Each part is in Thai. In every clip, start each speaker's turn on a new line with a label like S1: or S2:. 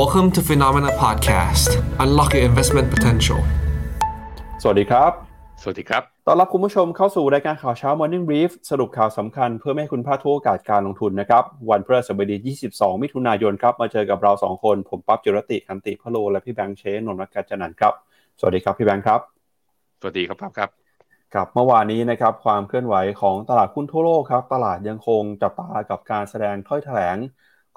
S1: Welcome to Phenomena Podcast Unlock your investment potential
S2: สวัสดีครับ
S3: สวัสดีครับ
S2: ต้อนรับคุณผู้ชมเข้าสู่รายการข่าวเช้า Morning Brief สรุปข่าวสำคัญเพื่อไม่ให้คุณพลาดทุกโอกาสการลงทุนนะครับ วันพฤหัสบดี 22 มิถุนายนครับ มาเจอกับเรา 2 คน ผมปั๊บจิรติคันติพะโล และพี่แบงค์เชนนนท์รักกัจจนันท์ครับ สวัสดีครับพี่แบงค์ครับ
S3: สวัสดีครับปั๊บครับ
S2: ครับเมื่อวานนี้นะครับความเคลื่อนไหวของตลาดหุ้นทั่วโลกครับ ตลาดยังคงจับตากับการแสดงถ้อยแถลง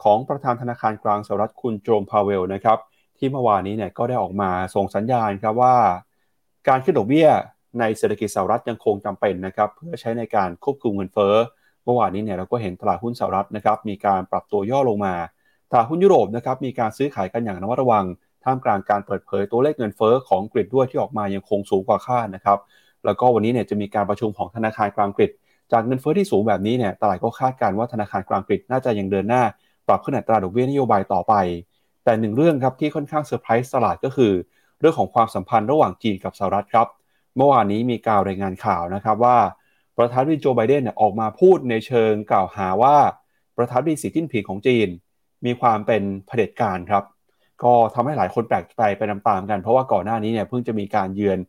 S2: ของประธานธนาคารกลางสหรัฐคุณโจมพาเวลนะครับที่เมื่อวานนี้เนี่ยก็ได้ออกมาส่งสัญญาณครับว่า การขึ้นดอกเบี้ยในเศรษฐกิจสหรัฐยังคงจำเป็นนะครับเพื่อใช้ในการควบคุมเงินเฟ้อเมื่อวานนี้เนี่ยเราก็เห็นตลาดหุ้นสหรัฐนะครับมีการปรับตัวย่อลงมาตลาดหุ้นยุโรปนะครับมีการซื้อขายกันอย่างระมัดระวัง ท่ามกลางการเปิดเผยตัวเลขเงินเฟ้อของอังกด้วยที่ออกมายังคงสูงกว่าคาดนะครับแล้วก็วันนี้เนี่ยจะมีการประชุมของธนาคารกลางอังกจากเงินเฟ้อที่สูงแบบนี้เนี่ยตลาดก็คาดการณ์ว่าธนาคารกลางอังกน่าจะยังเดินหน้า ปรับขึ้นอัตราดอกเบี้ยนโยบายต่อไป แต่หนึ่งเรื่องครับที่ค่อนข้างเซอร์ไพรส์ตลาดก็คือ เรื่องของความสัมพันธ์ระหว่างจีนกับสหรัฐครับ เมื่อวานนี้มีการรายงานข่าวนะครับว่าประธานาธิบดีโจไบเดนเนี่ยออกมาพูดในเชิงกล่าวหาว่าประธานาธิบดีสีจิ้นผิงของจีน มีความเป็นเผด็จการครับ ก็ทำให้หลายคนแปลกใจไปตามๆกัน เพราะว่าก่อนหน้านี้เนี่ยเพิ่งจะมีการเยือน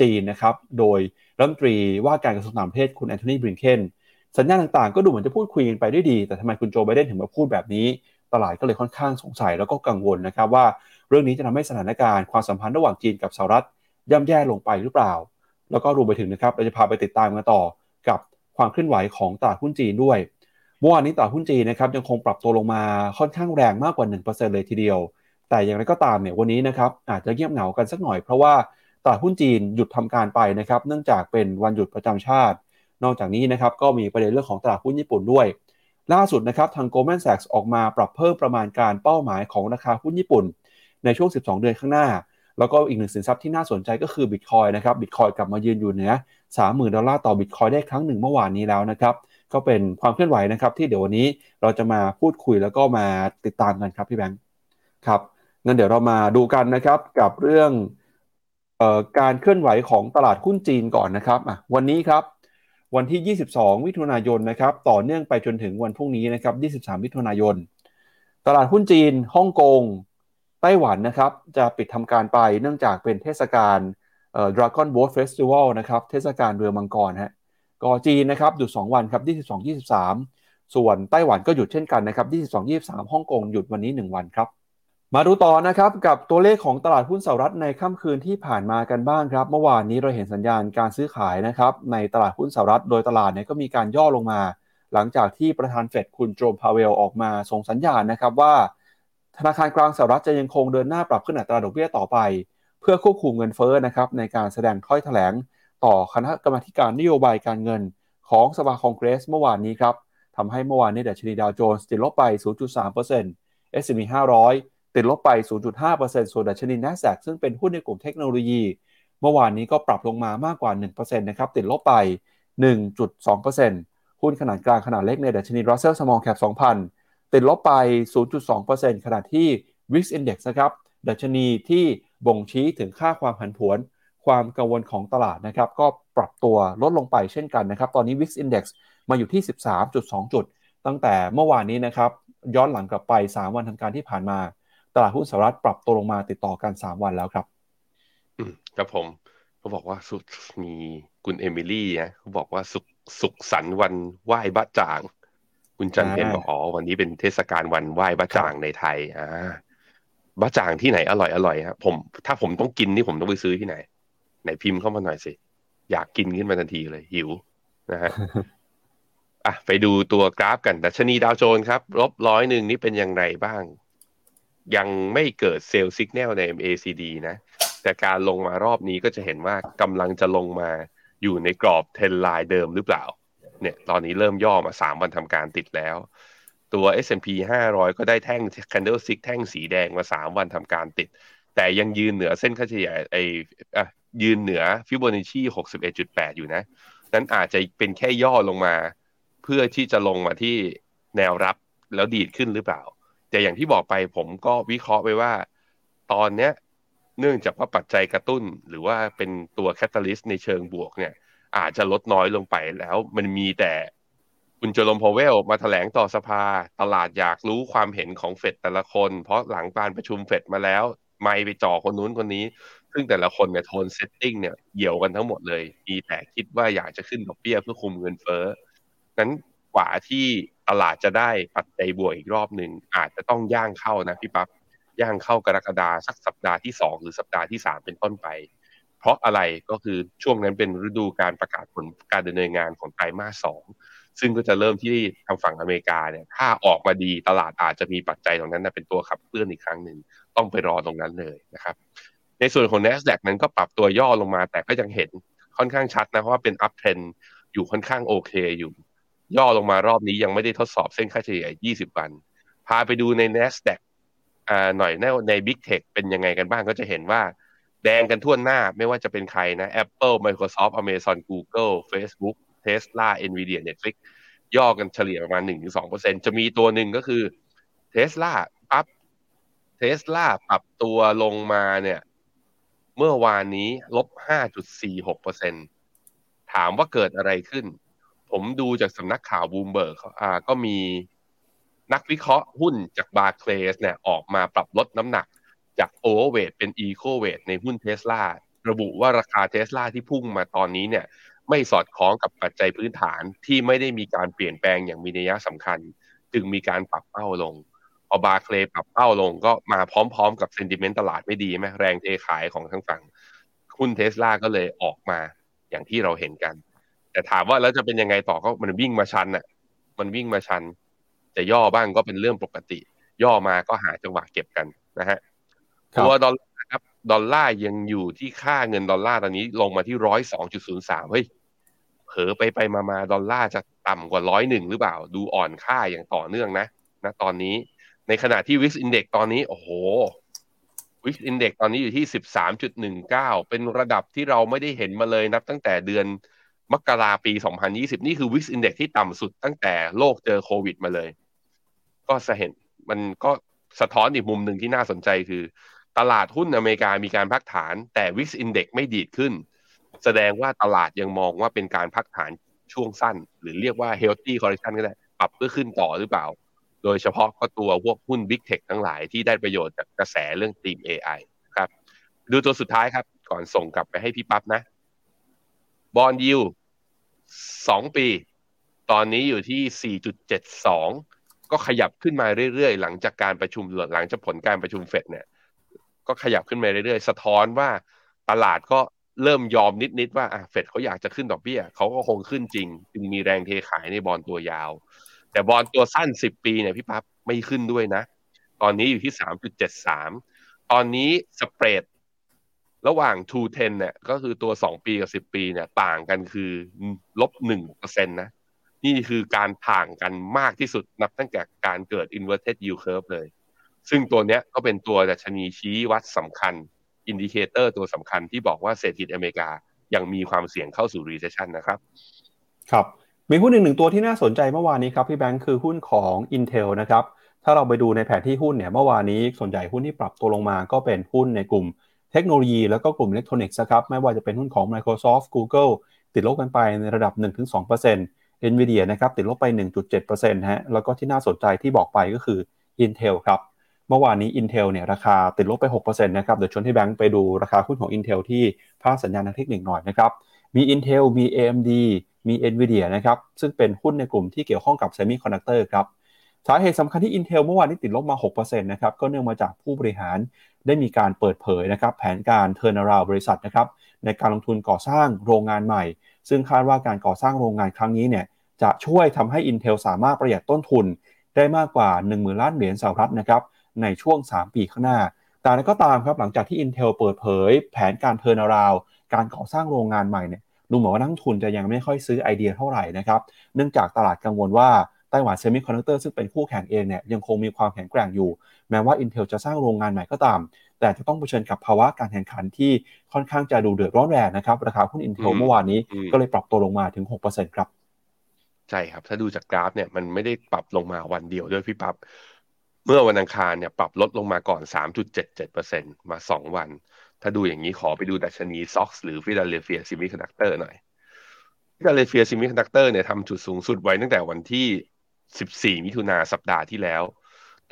S2: จีนนะครับ โดยรัฐมนตรีว่าการกระทรวงต่างประเทศคุณแอนโทนีบริงเคน สัญญาณต่างๆ ก็ดูเหมือนจะพูดคุยกันไปได้ดี แต่ทำไมคุณโจไบเดนถึงมาพูดแบบนี้ ตลาดก็เลยค่อนข้างสงสัยแล้วก็กังวลนะครับว่าเรื่องนี้จะทำให้สถานการณ์ความสัมพันธ์ระหว่างจีนกับสหรัฐย่ำแย่ลงไปหรือเปล่า แล้วก็รวมไปถึงนะครับเราจะพาไปติดตามกันต่อกับความเคลื่อนไหวของตลาดหุ้นจีนด้วยเมื่อวานนี้ตลาดหุ้นจีนนะครับยังคงปรับตัวลงมาค่อนข้างแรงมากกว่า 1%เลยทีเดียว แต่อย่างไรก็ตามเนี่ยวันนี้นะครับอาจจะเงียบเหงากันสักหน่อยเพราะว่าตลาดหุ้นจีนหยุดทำการไปนะครับเนื่องจากเป็นวันหยุดประจำชาติ นอกจากนี้นะครับก็มีประเด็นเรื่องของตลาดหุ้นญี่ปุ่นด้วย ล่าสุดนะครับทาง Goldman Sachs ออกมาปรับเพิ่มประมาณการเป้าหมายของราคาหุ้นญี่ปุ่น ในช่วง 12 เดือนข้างหน้า แล้วก็อีกหนึ่งสินทรัพย์ที่น่าสนใจก็คือบิตคอยนะครับบิตคอยกลับมายืนอยู่เหนือ30,000 ดอลลาร์ต่อบิตคอยได้ครั้งหนึ่งเมื่อวานนี้แล้วนะครับก็เป็นความเคลื่อนไหวนะครับที่เดี๋ยววันนี้เราจะมาพูดคุยแล้วก็มาติดตามกันครับพี่แบงค์ครับงั้นเดี๋ยวเรามาดูกันนะครับกับเรื่องการเคลื่อนไหวของตลาดหุ้นจีนก่อนนะครับวันนี้ครับ วันที่ 22 มิถุนายนนะครับต่อเนื่องไปจนถึงวันพรุ่งนี้นะครับ 23 มิถุนายน ตลาดหุ้นจีนฮ่องกงไต้หวันนะครับจะปิดทำการไปเนื่องจากเป็นเทศกาลเอ่อ Dragon Boat Festival นะครับเทศกาลเรือมังกรฮะก็จีนนะครับหยุด 2 วันครับ 22 23 ส่วนไต้หวันก็หยุดเช่นกันนะครับ 22 23ฮ่องกงหยุดวันนี้ 1 วันครับ มาดูต่อนะครับกับตัวเลขของตลาดหุ้นสหรัฐในค่ำคืนที่ผ่านมากันบ้างครับ เมื่อวานนี้เราเห็นสัญญาณการซื้อขายนะครับในตลาดหุ้นสหรัฐโดยตลาดเนี่ยก็มีการย่อลงมา หลังจากที่ประธานเฟดคุณโจมพาเวลออกมาส่งสัญญาณนะครับว่า ธนาคารกลางสหรัฐจะยังคงเดินหน้าปรับขึ้นอัตราดอกเบี้ยต่อไป เพื่อควบคุมเงินเฟ้อนะครับในการแสดงถ้อยแถลง ต่อคณะกรรมการนโยบายการเงินของสภาคองเกรส เมื่อวานนี้ครับทำให้เมื่อวานนี้ดัชนีดาวโจนส์ติดลบไป 0.3% S&P 500 ติดลบไป 0.5%ส่วนดัชนี NASDAQ ซึ่งเป็นหุ้นในกลุ่มเทคโนโลยี เมื่อวานนี้ก็ปรับลงมามากกว่า 1%นะครับ ติดลบไป 1.2%หุ้นขนาดกลางขนาดเล็กในดัชนี Russell Small Cap 2,000 ติดลบไป 0.2%ขณะที่ Wix Index นะครับ ดัชนีที่บ่งชี้ถึงค่าความผันผวน ความกังวลของตลาดนะครับ ก็ปรับตัวลดลงไปเช่นกันนะครับ ตอนนี้ Wix Index มาอยู่ที่ 13.2 จุด ตั้งแต่เมื่อวานนี้นะครับ ย้อนหลังกลับไป 3 วันทำการที่ผ่านมา ตลาดหุ้นสหรัฐปรับตัวลงมาติดต่อกัน 3 วันแล้วครับ
S3: อืมครับผมเขาบอกว่าสุมีคุณเอมิลี่นะเขาบอกว่าสุขสุขสันต์วันไหว้บะจ่าง คุณจันเพนบอกอ๋อวันนี้เป็นเทศกาลวันไหว้บะจ่างในไทยอ่าบะจ่างที่ไหนอร่อยอร่อยครับผมถ้าผมต้องกินนี่ผมต้องไปซื้อที่ไหน ไหนพิมพ์เข้ามาหน่อยสิ อยากกินขึ้นมาทันทีเลยหิวนะฮะอะไปดูตัวกราฟกันดัชนีดาวโจนส์ครับลบร้อยหนึ่งนี่เป็นอย่างไรบ้าง ยังไม่เกิดเซลล์สัญญาณใน MACD นะ แต่การลงมารอบนี้ก็จะเห็นว่ากำลังจะลงมาอยู่ในกรอบเทรนไลน์เดิมหรือเปล่า เนี่ย ตอนนี้เริ่มย่อมา 3 วันทำการติดแล้ว ตัว S&P 500 ก็ได้แท่ง candlestick แท่งสีแดงมา 3 วันทำการติด แต่ยังยืนเหนือเส้นค่าเฉลี่ยไออะยืนเหนือฟิโบนัชชี61.8 อยู่นะ นั้นอาจจะเป็นแค่ย่อลงมา เพื่อที่จะลงมาที่แนวรับแล้วดีดขึ้นหรือเปล่า แต่อย่างที่บอกไปผมก็วิเคราะห์ไปว่า ตอนเนี้ยเนื่องจากว่าปัจจัยกระตุ้น หรือว่าเป็นตัว catalyst ในเชิงบวกเนี่ย อาจจะลดน้อยลงไปแล้วมันมีแต่คุณเจอโรมพาวเวลมาแถลงต่อสภา ตลาดอยากรู้ความเห็นของเฟดแต่ละคน เพราะหลังการประชุมเฟดมาแล้ว ไมค์ไปจ่อคนนู้นคนนี้ ซึ่งแต่ละคนเนี่ย tone setting เนี่ยเหี่ยวกันทั้งหมดเลย มีแต่คิดว่าอยากจะขึ้นดอกเบี้ยเพื่อคุมเงินเฟ้อนั้นกว่าที่ ตลาดจะได้ปัจจัยบวกอีกรอบหนึ่งอาจจะต้องย่างเข้านะพี่ปั๊บย่างเข้ากรกฎาสักสัปดาห์ที่สองหรือสัปดาห์ที่สามเป็นต้นไป เพราะอะไรก็คือช่วงนั้นเป็นฤดูการประกาศผลการดำเนินงานของไตรมาสสองซึ่งก็จะเริ่มที่ทางฝั่งอเมริกาเนี่ยถ้าออกมาดีตลาดอาจจะมีปัจจัยตรงนั้นเป็นตัวขับเคลื่อนอีกครั้งหนึ่งต้องไปรอตรงนั้นเลยนะครับ ในส่วนของ NASDAQ นั้นก็ปรับตัวย่อลงมาแต่ก็ยังเห็นค่อนข้างชัดนะเพราะว่าเป็นอัพเทรนอยู่ค่อนข้างโอเคอยู่ ย่อลงมารอบนี้ยังไม่ได้ทดสอบเส้นค่าเฉลี่ย 20 วัน พาไปดูใน NASDAQ อ่าหน่อยในใน Big Tech เป็นยังไงกันบ้างก็จะเห็นว่า แดงกันทั่วหน้าไม่ว่าจะเป็นใครนะ Apple Microsoft Amazon Google Facebook Tesla Nvidia Netflix ย่อกันเฉลี่ยประมาณ 1-2%จะมีตัวหนึ่งก็คือ Tesla ปั๊บ Tesla ปรับตัวลงมาเนี่ย เมื่อวานนี้ลบ 5.46%ถามว่าเกิดอะไรขึ้น ผมดูจากสำนักข่าวบูมเบิร์กอ่าก็มีนักวิเคราะห์หุ้นจากบาร์เคลสเนี่ยออกมาปรับลดน้ำหนักจาก overweight เป็น equal weight ในหุ้นเทสลาระบุว่าราคาเทสลาที่พุ่งมาตอนนี้เนี่ยไม่สอดคล้องกับปัจจัยพื้นฐานที่ไม่ได้มีการเปลี่ยนแปลงอย่างมีนัยสำคัญ จึงมีการปรับเป้าลงพอ Barclays ปรับเป้าลงก็มาพร้อมๆ กับ sentiment ตลาดไม่ดีไหมแรงเทขายของทั้งฝั่งหุ้นเทสลาก็เลยออกมาอย่างที่เราเห็นกัน แต่ถามว่าแล้วจะเป็นยังไงต่อก็มันวิ่งมาชันอะ มันวิ่งมาชัน จะย่อบ้างก็เป็นเรื่องปกติ ย่อมาก็หาจังหวะเก็บกันนะฮะตัวดอลลาร์ครับดอลลาร์ยังอยู่ที่ค่าเงินดอลลาร์ตอนนี้ลงมาที่ร้อยสองจุดศูนย์สามเฮ้ยเผลอไปไปมามาดอลลาร์จะต่ำกว่าร้อยหนึ่งหรือเปล่า ดูอ่อนค่าอย่างต่อเนื่องนะนะตอนนี้ในขณะที่ VIX Index ตอนนี้ โอ้โห VIX Index ตอนนี้อยู่ที่สิบสามจุดหนึ่งเก้าเป็นระดับที่เราไม่ได้เห็นมาเลยนับตั้งแต่เดือน มกราปี 2020 นี่คือ VIX Index ที่ต่ำสุดตั้งแต่โลกเจอโควิดมาเลย ก็จะเห็นมันก็สะท้อนอีกมุมหนึ่งที่น่าสนใจคือ ตลาดหุ้นอเมริกามีการพักฐาน แต่ VIX Index ไม่ดีดขึ้น แสดงว่าตลาดยังมองว่าเป็นการพักฐานช่วงสั้น หรือเรียกว่า healthy correction ก็ได้ ปรับเพื่อขึ้นต่อหรือเปล่า โดยเฉพาะก็ตัวพวกหุ้น Big Tech ทั้งหลายที่ได้ประโยชน์จากกระแสเรื่องธีม AI ครับ ดูตัวสุดท้ายครับ ก่อนส่งกลับไปให้พี่ปั๊บนะบอลยิว สองปี ตอนนี้อยู่ที่ 4.72 ก็ขยับขึ้นมาเรื่อยๆ หลังจากการประชุมหลังจากผลการประชุมเฟดเนี่ย ก็ขยับขึ้นมาเรื่อยๆ สะท้อนว่าตลาดก็เริ่มยอมนิดๆว่าเฟดเขาอยากจะขึ้นดอกเบี้ยเขาก็คงขึ้นจริง จึงมีแรงเทขายในบอลตัวยาว แต่บอลตัวสั้น 10 ปีเนี่ยพี่ปั๊บไม่ขึ้นด้วยนะ ตอนนี้อยู่ที่ 3.73 ตอนนี้ spread ระหว่าง two ten เนี่ยก็คือตัว2ปีกับ10ปีเนี่ยต่างกันคือลบ1เปอร์เซ็นต์นะ นี่คือการต่างกันมากที่สุดนับตั้งแต่การเกิด inverted yield curve เลย ซึ่งตัวเนี้ยก็เป็นตัวดัชนีชี้วัดสำคัญ indicator ตัวสำคัญที่บอกว่าเศรษฐกิจอเมริกายังมีความเสี่ยงเข้าสู่ recession นะครับ
S2: ครับ มีหุ้นหนึ่งหนึ่งตัวที่น่าสนใจเมื่อวานนี้ครับพี่แบงค์คือหุ้นของ Intel นะครับ ถ้าเราไปดูในแผนที่หุ้นเนี่ยเมื่อวานนี้ส่วนใหญ่หุ้นที่ปรับตัวลงมาก็เป็นหุ้นในกลุ่ม เทคโนโลยีแล้วก็กลุ่มอิเล็กทรอนิกส์ครับไม่ว่าจะเป็นหุ้นของ Microsoft Google ติดลบกันไปในระดับ 1-2% Nvidia นะครับติดลบไป 1.7%ฮะแล้วก็ที่น่าสนใจที่บอกไปก็คือ Intel ครับเมื่อวานนี้ Intel เนี่ยราคาติดลบไป 6%นะครับเดี๋ยวชวนที่แบงค์ไปดูราคาหุ้นของ Intel ที่ภาพสัญญาณทางเทคนิคหน่อยนะครับมี Intel มี AMD มี Nvidia นะครับซึ่งเป็นหุ้นในกลุ่มที่เกี่ยวข้องกับ Semiconductor ครับ สาเหตุสำคัญที่ Intel เมื่อวานนี้ติดลบมา 6%นะครับก็เนื่องมาจากผู้บริหารได้มีการเปิดเผยนะครับแผนการ turnaround บริษัทนะครับในการลงทุนก่อสร้างโรงงานใหม่ ซึ่งคาดว่าการก่อสร้างโรงงานครั้งนี้เนี่ยจะช่วยทำให้ Intel สามารถประหยัดต้นทุนได้มากกว่า 1 0,000 ล้านเหรียญสหรัฐนะครับในช่วง 3 ปีข้างหน้า แต่ก็ตามครับหลังจากที่ Intel เปิดเผย แผนการ turnaround การก่อสร้างโรงงานใหม่เนี่ยดูเหมือนว่านักลงทุนจะยังไม่ค่อยซื้อไอเดียเท่าไหร่นะครับเนื่องจากตลาดกังวลว่า Taiwan Semiconductor ซึ่งเป็นคู่แข่งเองเนี่ยยังคงมีความแข็งแกร่งอยู่ แม้ว่า Intel จะสร้างโรงงานใหม่ก็ตาม แต่จะต้องเผชิญกับภาวะการแข่งขันที่ค่อนข้างจะดุเดือดร้อนแรงนะครับ ราคาหุ้น Intel เมื่อวานนี้ก็เลยปรับตัวลงมาถึง 6%ครับ
S3: ใช่ครับ ถ้าดูจากกราฟเนี่ยมันไม่ได้ปรับลงมาวันเดียวด้วยพี่ปั๊บเมื่อวันอังคารเนี่ยปรับลดลงมาก่อน 3.77%มา 2 วัน ถ้าดูอย่างนี้ขอไปดูดัชนี SOX หรือ Philadelphia Semiconductor หน่อยPhiladelphia Semiconductor เนี่ยทำจุดสูงสุดไว้ตั้งแต่วันที่ 14 มิถุนาสัปดาห์ที่แล้ว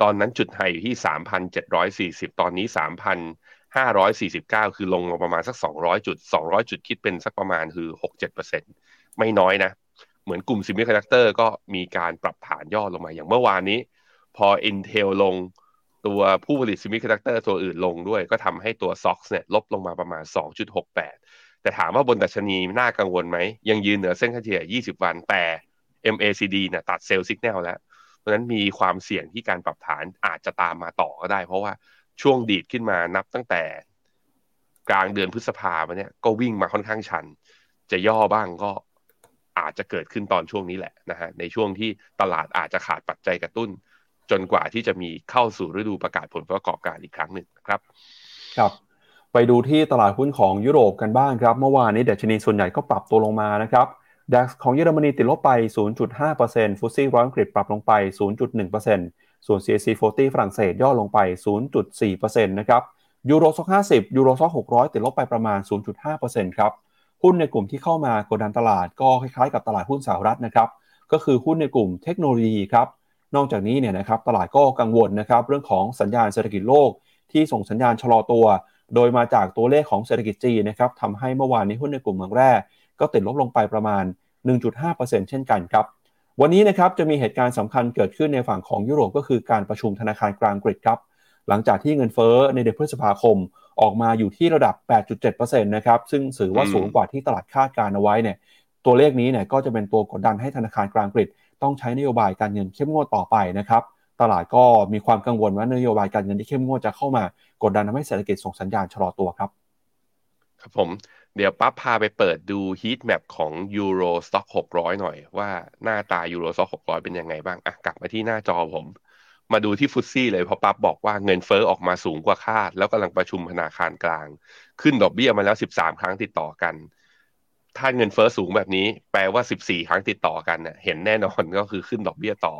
S3: ตอนนั้นจุด high อยู่ที่ 3,740 ตอนนี้ 3,549 คือลงมาประมาณสัก 200 จุด 200 จุดคิดเป็นสักประมาณคือ 6-7%ไม่น้อยนะ เหมือนกลุ่ม semiconductor ก็มีการปรับฐานย่อลงมาอย่างเมื่อวานนี้ พอ Intel ลงตัวผู้ผลิต semiconductor ตัวอื่นลงด้วย ก็ทำให้ตัว SOX เนี่ยลบลงมาประมาณ 2.68แต่ถามว่าบนดัชนีน่ากังวลไหม ยังยืนเหนือเส้นค่าเฉลี่ย 20 วัน แต่ MACD เนี่ยตัดเซลล์สัญญาณแล้ว เพราะนั้นมีความเสี่ยงที่การปรับฐานอาจจะตามมาต่อก็ได้ เพราะว่าช่วงดีดขึ้นมานับตั้งแต่ กลางเดือนพฤษภามาเนี่ยก็วิ่งมาค่อนข้างชัน จะย่อบ้างก็อาจจะเกิดขึ้นตอนช่วงนี้แหละนะฮะในช่วงที่ตลาดอาจจะขาดปัจจัยกระตุ้น จนกว่าที่จะมีเข้าสู่ฤดูประกาศผลประกอบการอีกครั้งหนึ่งนะครับ
S2: ครับไปดูที่ตลาดหุ้นของยุโรปกันบ้างครับ เมื่อวานนี้เดชนีส่วนใหญ่ก็ปรับตัวลงมานะครับ ดัคของเยอรมนีติดลบไป 0.5%ฟุตซี่ร้อยอังกฤษปรับลงไป 0.1%ส่วน CAC 40 ฝรั่งเศสย่อลงไป 0.4%นะครับยูโรซ็อก50 ยูโรซ็อก600 ติดลบไปประมาณ 0.5%ครับ หุ้นในกลุ่มที่เข้ามากดดันตลาดก็คล้ายๆกับตลาดหุ้นสหรัฐนะครับ ก็คือหุ้นในกลุ่มเทคโนโลยีครับ นอกจากนี้เนี่ยนะครับตลาดก็กังวลนะครับเรื่องของสัญญาณเศรษฐกิจโลกที่ส่งสัญญาณชะลอตัว โดยมาจากตัวเลขของเศรษฐกิจจีนนะครับทำให้เมื่อวานนี้หุ้นในกลุ่มเมืองแร่ก็ติดลบลงไปประมาณ 1.5%เช่นกันครับ วันนี้นะครับจะมีเหตุการณ์สำคัญเกิดขึ้นในฝั่งของยุโรปก็คือการประชุมธนาคารกลางอังกครับ หลังจากที่เงินเฟ้อในเดือนพฤษภาคมออกมาอยู่ที่ระดับ 8.7%นะครับ ซึ่งถือว่าสูงกว่าที่ตลาดคาดการเอาไว้เนี่ย ตัวเลขนี้เนี่ยก็จะเป็นตัวกดดันให้ธนาคารกลางอังกต้องใช้นโยบายการเงินเข้มงวดต่อไปนะครับ ตลาดก็มีความกังวลว่านโยบายการเงินที่เข้มงวดจะเข้ามากดดันทำให้เศรษฐกิจส่งสัญญาณชะลอตัวครับ
S3: ครับผม เดี๋ยวปั๊บพาไปเปิดดู heat map ของ Euro Stoxx 600 หน่อย ว่าหน้าตา Euro Stoxx 600 เป็นยังไงบ้าง อะ กลับมาที่หน้าจอผม มาดูที่ FTSE เลยเพราะปั๊บบอกว่าเงินเฟ้อออกมาสูงกว่าคาด แล้วกำลังประชุมธนาคารกลาง ขึ้นดอกเบี้ยมาแล้ว 13 ครั้งติดต่อกัน ถ้าเงินเฟ้อสูงแบบนี้ แปลว่า 14 ครั้งติดต่อกันเนี่ยเห็นแน่นอนก็คือขึ้นดอกเบี้ยต่อ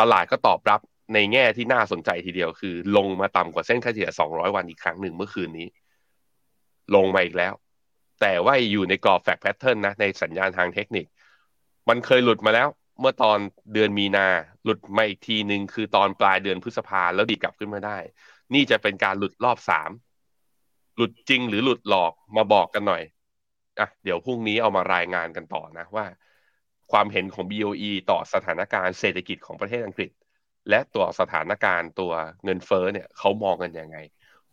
S3: ตลาดก็ตอบรับในแง่ที่น่าสนใจทีเดียวคือ ลงมาต่ำกว่าเส้นค่าเฉลี่ย 200 วันอีกครั้งหนึ่งเมื่อคืนนี้ ลงมาอีกแล้ว แต่ว่าอยู่ในกรอบแฟกแพทเทิร์นนะในสัญญาณทางเทคนิค มันเคยหลุดมาแล้ว เมื่อตอนเดือนมีนาหลุดมาอีกทีหนึ่งคือตอนปลายเดือนพฤษภาแล้วดีกลับขึ้นมาได้ นี่จะเป็นการหลุดรอบสามหลุดจริงหรือหลุดหลอกมาบอกกันหน่อยอะเดี๋ยวพรุ่งนี้เอามารายงานกันต่อนะว่า ความเห็นของ BOE ต่อสถานการณ์เศรษฐกิจของประเทศอังกฤษ และตัวสถานการณ์ตัวเงินเฟ้อเนี่ยเขามองกันยังไง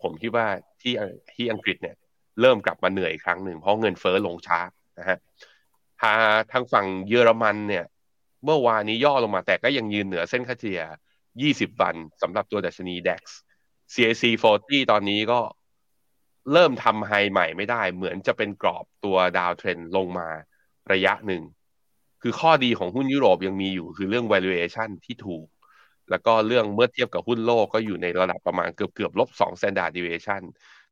S3: ผมคิดว่าที่ที่อังกฤษเนี่ย เริ่มกลับมาเหนื่อยครั้งหนึ่งเพราะเงินเฟ้อลงช้านะฮะทาทางฝั่งเยอรมันเนี่ย เมื่อวานนี้ย่อลงมาแต่ก็ยังยืนเหนือเส้นค่าเฉลี่ย 20 วันสำหรับตัวดัชนี DAX CAC 40 ตอนนี้ก็เริ่มทำไฮใหม่ไม่ได้ เหมือนจะเป็นกรอบตัวดาวเทรนลงมาระยะหนึ่ง คือข้อดีของหุ้นยุโรปยังมีอยู่คือเรื่อง valuation ที่ถูก แล้วก็เรื่องเมื่อเทียบกับหุ้นโลกก็อยู่ในระดับประมาณเกือบเกือบลบ2 standard deviation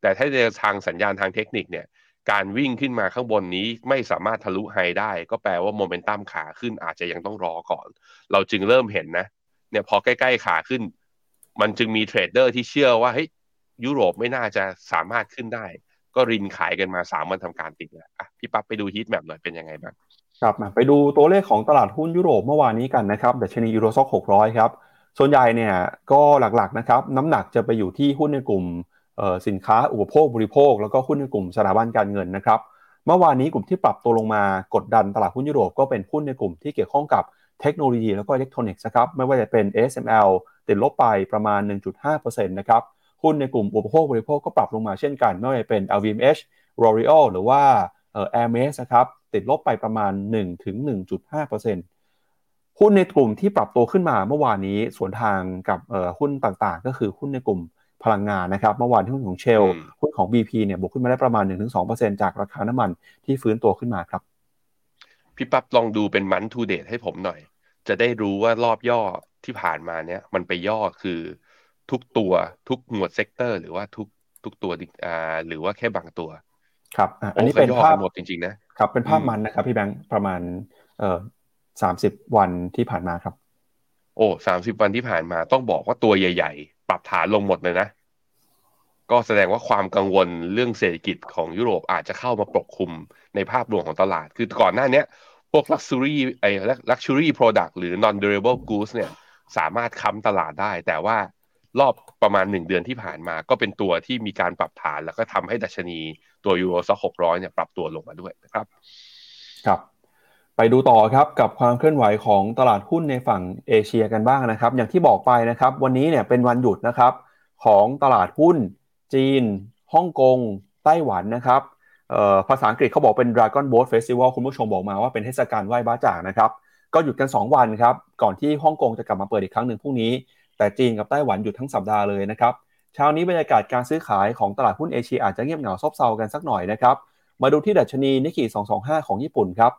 S3: แต่ถ้าในทางสัญญาณทางเทคนิคเนี่ยการวิ่งขึ้นมาข้างบนนี้ไม่สามารถทะลุไฮได้ ก็แปลว่าโมเมนตัมขาขึ้นอาจจะยังต้องรอก่อน เราจึงเริ่มเห็นนะเนี่ยพอใกล้ๆขาขึ้น มันจึงมีเทรดเดอร์ที่เชื่อว่าเฮ้ยยุโรปไม่น่าจะสามารถขึ้นได้ ก็รินขายกันมาสามวันทำการติดแล้วอะพี่ปั๊บไปดู heat map หน่อยเป็นยังไงบ้าง
S2: ครับไปดูตัวเลขของตลาดหุ้นยุโรปเมื่อวานนี้กันนะครับดัชนี Euro Stoxx 600ครับส่วนใหญ่เนี่ยก็หลักๆนะครับน้ำหนักจะไปอยู่ที่หุ้นในกลุ่ม สินค้าอุปโภคบริโภค แล้วก็หุ้นในกลุ่มสถาบันการเงินนะครับเมื่อวานนี้กลุ่มที่ปรับตัวลงมากดดันตลาดหุ้นยุโรปก็เป็นหุ้นในกลุ่มที่เกี่ยวข้องกับเทคโนโลยีแล้วก็อิเล็กทรอนิกส์นะครับไม่ว่าจะเป็น ASML ติดลบไปประมาณ 1.5%นะครับหุ้นในกลุ่มอุปโภคบริโภคก็ปรับลงมาเช่นกัน ไม่ว่าจะเป็น LVMH L'Oreal หรือว่าเอ่อ Hermes นะครับติดลบไปประมาณ 1-1.5%หุ้นในกลุ่มที่ปรับตัวขึ้นมาเมื่อวานนี้สวนทางกับหุ้นต่างๆ ก็คือหุ้นในกลุ่ม พลังงานนะครับ เมื่อวานที่หุ้นของเชลหุ้นของ BP เนี่ยบวกขึ้นมาได้ประมาณ 1-2%จากราคาน้ำมันที่ฟื้นตัวขึ้นมาครับ
S3: พี่ปั๊บลองดูเป็นมันทูเดทให้ผมหน่อย จะได้รู้ว่ารอบย่อที่ผ่านมาเนี่ย มันไปย่อคือทุกตัวทุกหมวด sector หรือว่าทุกทุกตัวอ่าหรือว่าแค่บางตัว
S2: ครับอันนี้เป็นภาพ
S3: หมดจริงๆ
S2: นะครับเป็นภาพ month นะครับพี่แบงค์ประมาณเอ่อสามสิบวันที่ผ่านมาครับ
S3: โอ้สามสิบวันที่ผ่านมาต้องบอกว่าตัวใหญ่ ๆ ปรับฐานลงหมดเลยนะ ก็แสดงว่าความกังวลเรื่องเศรษฐกิจของยุโรปอาจจะเข้ามาปกคลุมในภาพรวมของตลาด คือก่อนหน้านี้พวก luxury ไอ้ luxury product หรือ non durable goods เนี่ยสามารถค้ำตลาดได้ แต่ว่ารอบประมาณหนึ่งเดือนที่ผ่านมา ก็เป็นตัวที่มีการปรับฐาน แล้วก็ทำให้ดัชนีตัวยูโรซ็อกหกร้อยเนี่ยปรับตัวลงมาด้วยนะครับ
S2: ครับ ไปดูต่อครับกับความเคลื่อนไหวของตลาดหุ้นในฝั่งเอเชียกันบ้างนะครับ อย่างที่บอกไปนะครับ วันนี้เนี่ยเป็นวันหยุดนะครับของตลาดหุ้น จีนฮ่องกงไต้หวันนะครับภาษาอังกฤษเขาบอกเป็น Dragon Boat Festival คุณผู้ชมบอกมาว่าเป็นเทศกาลไหว้บ้าจ่างนะครับ ก็หยุดกัน 2 วันครับ ก่อนที่ฮ่องกงจะกลับมาเปิดอีกครั้งหนึ่งพรุ่งนี้ แต่จีนกับไต้หวันหยุดทั้งสัปดาห์เลยนะครับ เช้านี้บรรยากาศการซื้อขายของตลาดหุ้นเอเชียอาจจะเงียบเหงาซบเซากันสักหน่อยนะครับ มาดูที่ดัชนีนิกเกิ225 ของญี่ปุ่นครับ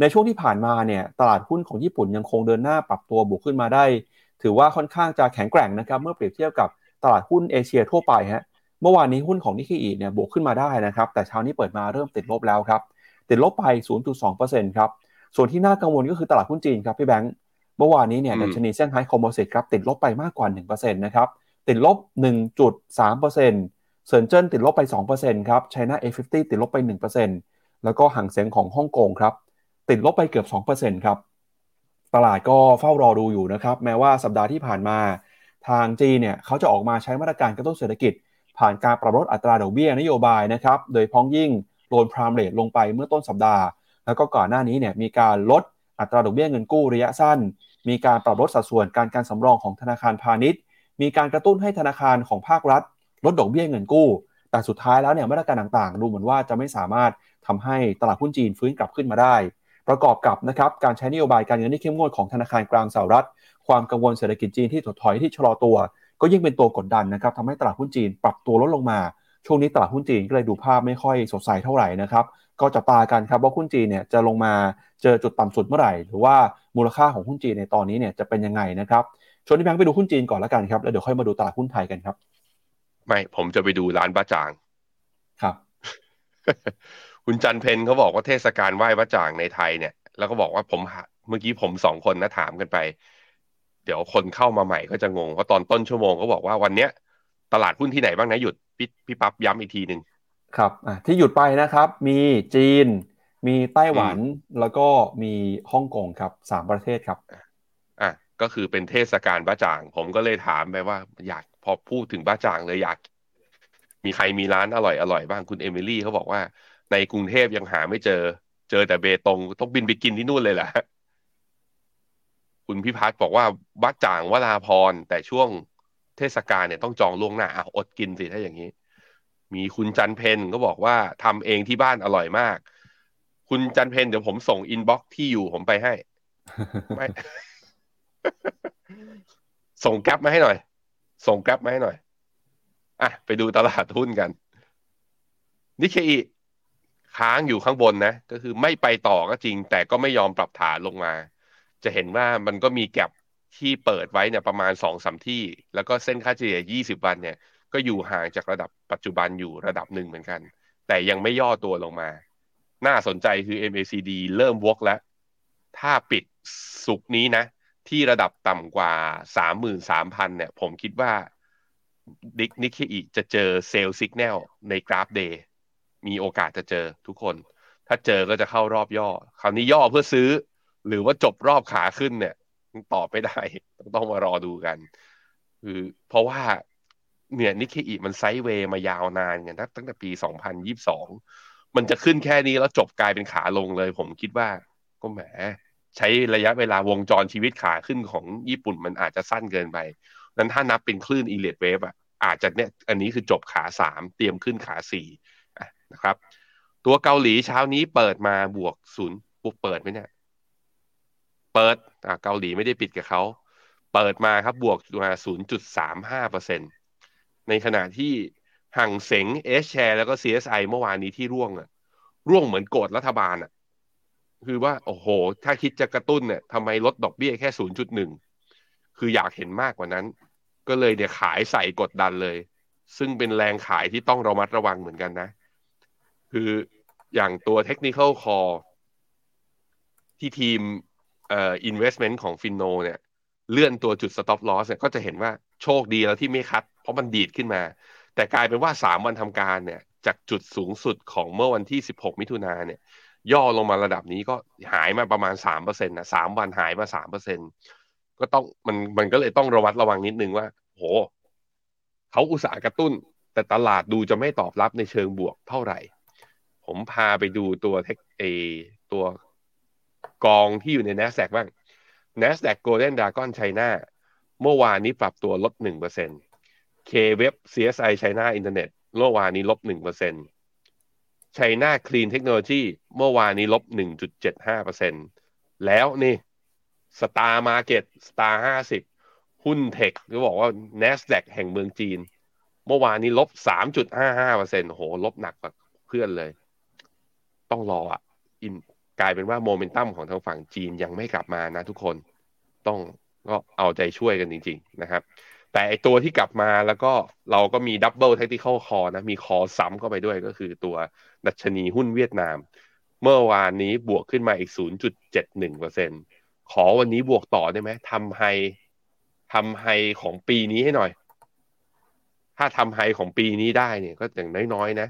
S2: ในช่วงที่ผ่านมาเนี่ยตลาดหุ้นของญี่ปุ่นยังคงเดินหน้าปรับตัวบวกขึ้นมาได้ ถือว่าค่อนข้างจะแข็งแกร่งนะครับเมื่อเปรียบเทียบกับตลาดหุ้นเอเชียทั่วไปฮะ เมื่อวานนี้หุ้นของนิกเกิเนี่ยบวกขึ้นมาได้นะครับ แต่เช้านี้เปิดมาเริ่มติดลบแล้วครับ ติดลบไป 0.2%ครับ ส่วนที่น่ากังวลก็คือตลาดหุ้นจีนครับพี่แบงค์ เมื่อวานนี้เนี่ยดัชนีเซี่ยงไฮ้ Composite ครับติดลบไปมากกว่า 1%นะครับ ติดลบ 1.3%เซินเจิ้นติดลบไป 2%ครับไชน่า A50 ติดลบไป 1%แล้วก็ฮั่งเส็งของฮ่องกงครับ ติดลบไปเกือบ 2%ครับ ตลาดก็เฝ้ารอดูอยู่นะครับ แม้ว่าสัปดาห์ที่ผ่านมา ทางจีนเนี่ยเขาจะออกมาใช้มาตรการกระตุ้นเศรษฐกิจ ผ่านการปรับลดอัตราดอกเบี้ยนโยบายนะครับ โดยพ้องยิ่งโลนพรามเลทลงไปเมื่อต้นสัปดาห์ แล้วก็ก่อนหน้านี้เนี่ยมีการลดอัตราดอกเบี้ยเงินกู้ระยะสั้น มีการปรับลดสัดส่วนการการสำรองของธนาคารพาณิชย์ มีการกระตุ้นให้ธนาคารของภาครัฐ ลดดอกเบี้ยเงินกู้ แต่สุดท้ายแล้วเนี่ยมาตรการต่างๆ ดูเหมือนว่าจะไม่สามารถทำให้ตลาดหุ้นจีนฟื้นกลับขึ้นมาได้ ประกอบกับนะครับการใช้นโยบายการเงินที่เข้มงวดของธนาคารกลางสหรัฐ ความกังวลเศรษฐกิจจีนที่ถดถอยที่ชะลอตัว ก็ยิ่งเป็นตัวกดดันนะครับทำให้ตลาดหุ้นจีนปรับตัวลดลงมา ช่วงนี้ตลาดหุ้นจีนก็เลยดูภาพไม่ค่อยสดใสเท่าไหร่นะครับก็จะตากันครับว่าหุ้นจีนเนี่ยจะลงมาเจอจุดต่ำสุดเมื่อไหร่ หรือว่ามูลค่าของหุ้นจีนในตอนนี้เนี่ยจะเป็นยังไงนะครับชวนที่แบงค์ไปดูหุ้นจีนก่อนแล้วกันครับแล้วเดี๋ยวค่อยมาดูตลาดหุ้นไทยกันครับ
S3: ไม่ผมจะไปดูร้านบ้าจาง
S2: ครับ
S3: คุณจันเพนเขาบอกว่าเทศกาลไหว้บ้าจางในไทยเนี่ย แล้วก็บอกว่าผมเมื่อกี้ผมสองคนนะถามกันไป เดี๋ยวคนเข้ามาใหม่ก็จะงง เพราะตอนต้นชั่วโมงเขาบอกว่าวันเนี้ย ตลาดหุ้นที่ไหนบ้างนะหยุดพี่พี่ปั๊บย้ำอีกทีหนึ่ง
S2: ครับที่หยุดไปนะครับ มีจีน มีไต้หวันแล้วก็มีฮ่องกงครับสามประเทศครับ
S3: อะก็คือเป็นเทศกาลบ้าจ่าง ผมก็เลยถามไปว่า อยากพอพูดถึงบ้าจ่างเลยอยาก มีใครมีร้านอร่อยอร่อยบ้างคุณเอมิลี่เขาบอกว่า ในกรุงเทพยังหาไม่เจอ เจอแต่เบตงต้องบินไปกินที่นู่นเลยแหละ คุณพิพัฒน์บอกว่าบ้าจ่างวราพรแต่ช่วงเทศกาลเนี่ยต้องจองล่วงหน้าออดกินสิถ้าอย่างนี้ มีคุณจันเพนก็บอกว่าทำเองที่บ้านอร่อยมาก คุณจันเพนเดี๋ยวผมส่งอินบ็อกที่อยู่ผมไปให้ไม่ส่งแก๊ปมาให้หน่อย ส่งแก๊ปมาให้หน่อย อะ ไปดูตลาดหุ้นกัน นิเคอีค้างอยู่ข้างบนนะ ก็คือไม่ไปต่อก็จริง แต่ก็ไม่ยอมปรับฐานลงมา จะเห็นว่ามันก็มีแกลบที่เปิดไว้เนี่ยประมาณสองสามที่ แล้วก็เส้นค่าเฉลี่ย 20 วันเนี่ยก็อยู่ห่างจากระดับปัจจุบันอยู่ระดับหนึ่งเหมือนกัน แต่ยังไม่ย่อตัวลงมา น่าสนใจคือ MACD เริ่มวกแล้ว ถ้าปิดศุกร์นี้นะ ที่ระดับต่ำกว่า 33,000 เนี่ย ผมคิดว่าดัชนีนิเคอิจะเจอ sell สัญญาณในกราฟ day มีโอกาสจะเจอทุกคน ถ้าเจอก็จะเข้ารอบย่อ คราวนี้ย่อเพื่อซื้อ หรือว่าจบรอบขาขึ้นเนี่ยตอบไม่ได้ ต้องต้องมารอดูกัน คือเพราะว่าเนี่ยนิเคอีมันไซด์เวย์มายาวนานกันตั้งแต่ปี 2022 มันจะขึ้นแค่นี้แล้วจบกลายเป็นขาลงเลย ผมคิดว่า ก็แหม ใช้ระยะเวลาวงจรชีวิตขาขึ้นของญี่ปุ่นมันอาจจะสั้นเกินไป นั้นถ้านับเป็นคลื่นอีเลดเวฟอะอาจจะเนี่ยอันนี้คือจบขาสามเตรียมขึ้นขาสี่นะครับ ตัวเกาหลีเช้านี้เปิดมาบวกศูนย์บวกเปิดไหมเนี่ย เปิดอ่าเกาหลีไม่ได้ปิดกับเขา เปิดมาครับบวกมา0.35%ในขณะที่ห่างเสงเอชแชร์แล้วก็ CSI เมื่อวานนี้ที่ร่วงอะร่วงเหมือนโกดรัฐบาลอะคือว่า โอ้โห ถ้าคิดจะกระตุ้นเนี่ยทำไมลดดอกเบี้ยแค่ 0.1 คืออยากเห็นมากกว่านั้น ก็เลยเดี๋ยขายใส่กดดันเลย ซึ่งเป็นแรงขายที่ต้องระมัดระวังเหมือนกันนะ คืออย่างตัว technical call ที่ทีม เอ่อ investment ของฟินโนเนี่ยเลื่อนตัวจุด stop loss เนี่ยก็จะเห็นว่าโชคดีแล้วที่ไม่คัด เพราะมันดีดขึ้นมา แต่กลายเป็นว่าสามวันทำการเนี่ย จากจุดสูงสุดของเมื่อวันที่ 16 มิถุนาเนี่ย ย่อลงมาระดับนี้ก็หายมาประมาณสามเปอร์เซ็นต์นะสามวันหายมาสามเปอร์เซ็นก็ต้องมันมันก็เลยต้องระวัดระวังนิดนึงว่า โหเขาอุตสาห์กระตุ้น แต่ตลาดดูจะไม่ตอบรับในเชิงบวกเท่าไหร่ ผมพาไปดูตัวเทคเอตัว กองที่อยู่ใน NASDAQ บ้าง NASDAQ Golden Dragon China เมื่อวานนี้ปรับตัวลดหนึ่งเปอร์เซ็นต์ K-Web CSI China Internet เมื่อวานนี้ลบหนึ่งเปอร์เซ็นต์ China Clean Technology เมื่อวานนี้ลบหนึ่งจุดเจ็ดห้าเปอร์เซ็นต์แล้วนี่ Star Market Star ห้าสิบหุ้นเทคหรือบอกว่า NASDAQ แห่งเมืองจีน เมื่อวานนี้ลบสามจุดห้าห้าเปอร์เซ็นต์โหลบหนักกว่าเพื่อนเลย ต้องรออะอิน กลายเป็นว่าโมเมนตัมของทางฝั่งจีนยังไม่กลับมานะทุกคนต้องก็เอาใจช่วยกันจริง ๆ นะครับ แต่ไอตัวที่กลับมาแล้วก็เราก็มี double technical call นะ มี call ซ้ำเข้าไปด้วยก็คือตัวดัชนีหุ้นเวียดนาม เมื่อวานนี้บวกขึ้นมาอีก 0.71%ขอวันนี้บวกต่อได้ไหมทำไฮทำไฮของปีนี้ให้หน่อย ถ้าทำไฮของปีนี้ได้เนี่ย ก็อย่างน้อยๆนะ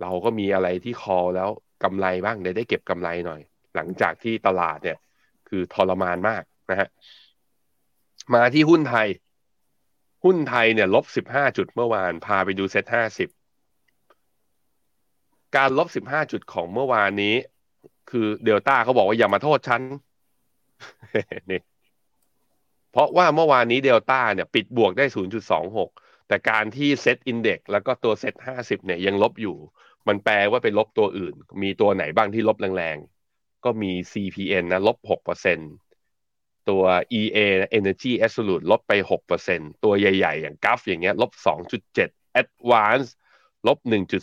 S3: เราก็มีอะไรที่คอแล้ว กำไรบ้างได้ได้เก็บกำไรหน่อย หลังจากที่ตลาดเนี่ย คือทรมานมากนะฮะมาที่หุ้นไทย หุ้นไทยเนี่ยลบสิบห้าจุดเมื่อวานพาไปดูเซ็ตห้าสิบการลบสิบห้าจุดของเมื่อวานนี้ คือเดลต้าเขาบอกว่าอย่ามาโทษฉันนี่เพราะว่าเมื่อวานนี้เดลต้าเนี่ยปิดบวกได้ศูนย์จุดสองหกแต่การที่ SET Index แล้วก็ตัวเซ็ตห้าสิบเนี่ยยังลบอยู่ มันแปลว่าไปลบตัวอื่น มีตัวไหนบ้างที่ลบแรงๆ ก็มี CPN นะลบหกเปอร์เซ็นต์ตัว EA Energy Absolute ลบไป6%ตัวใหญ่ๆ อย่าง GULF อย่างเงี้ยลบ2.7 Advance ลบ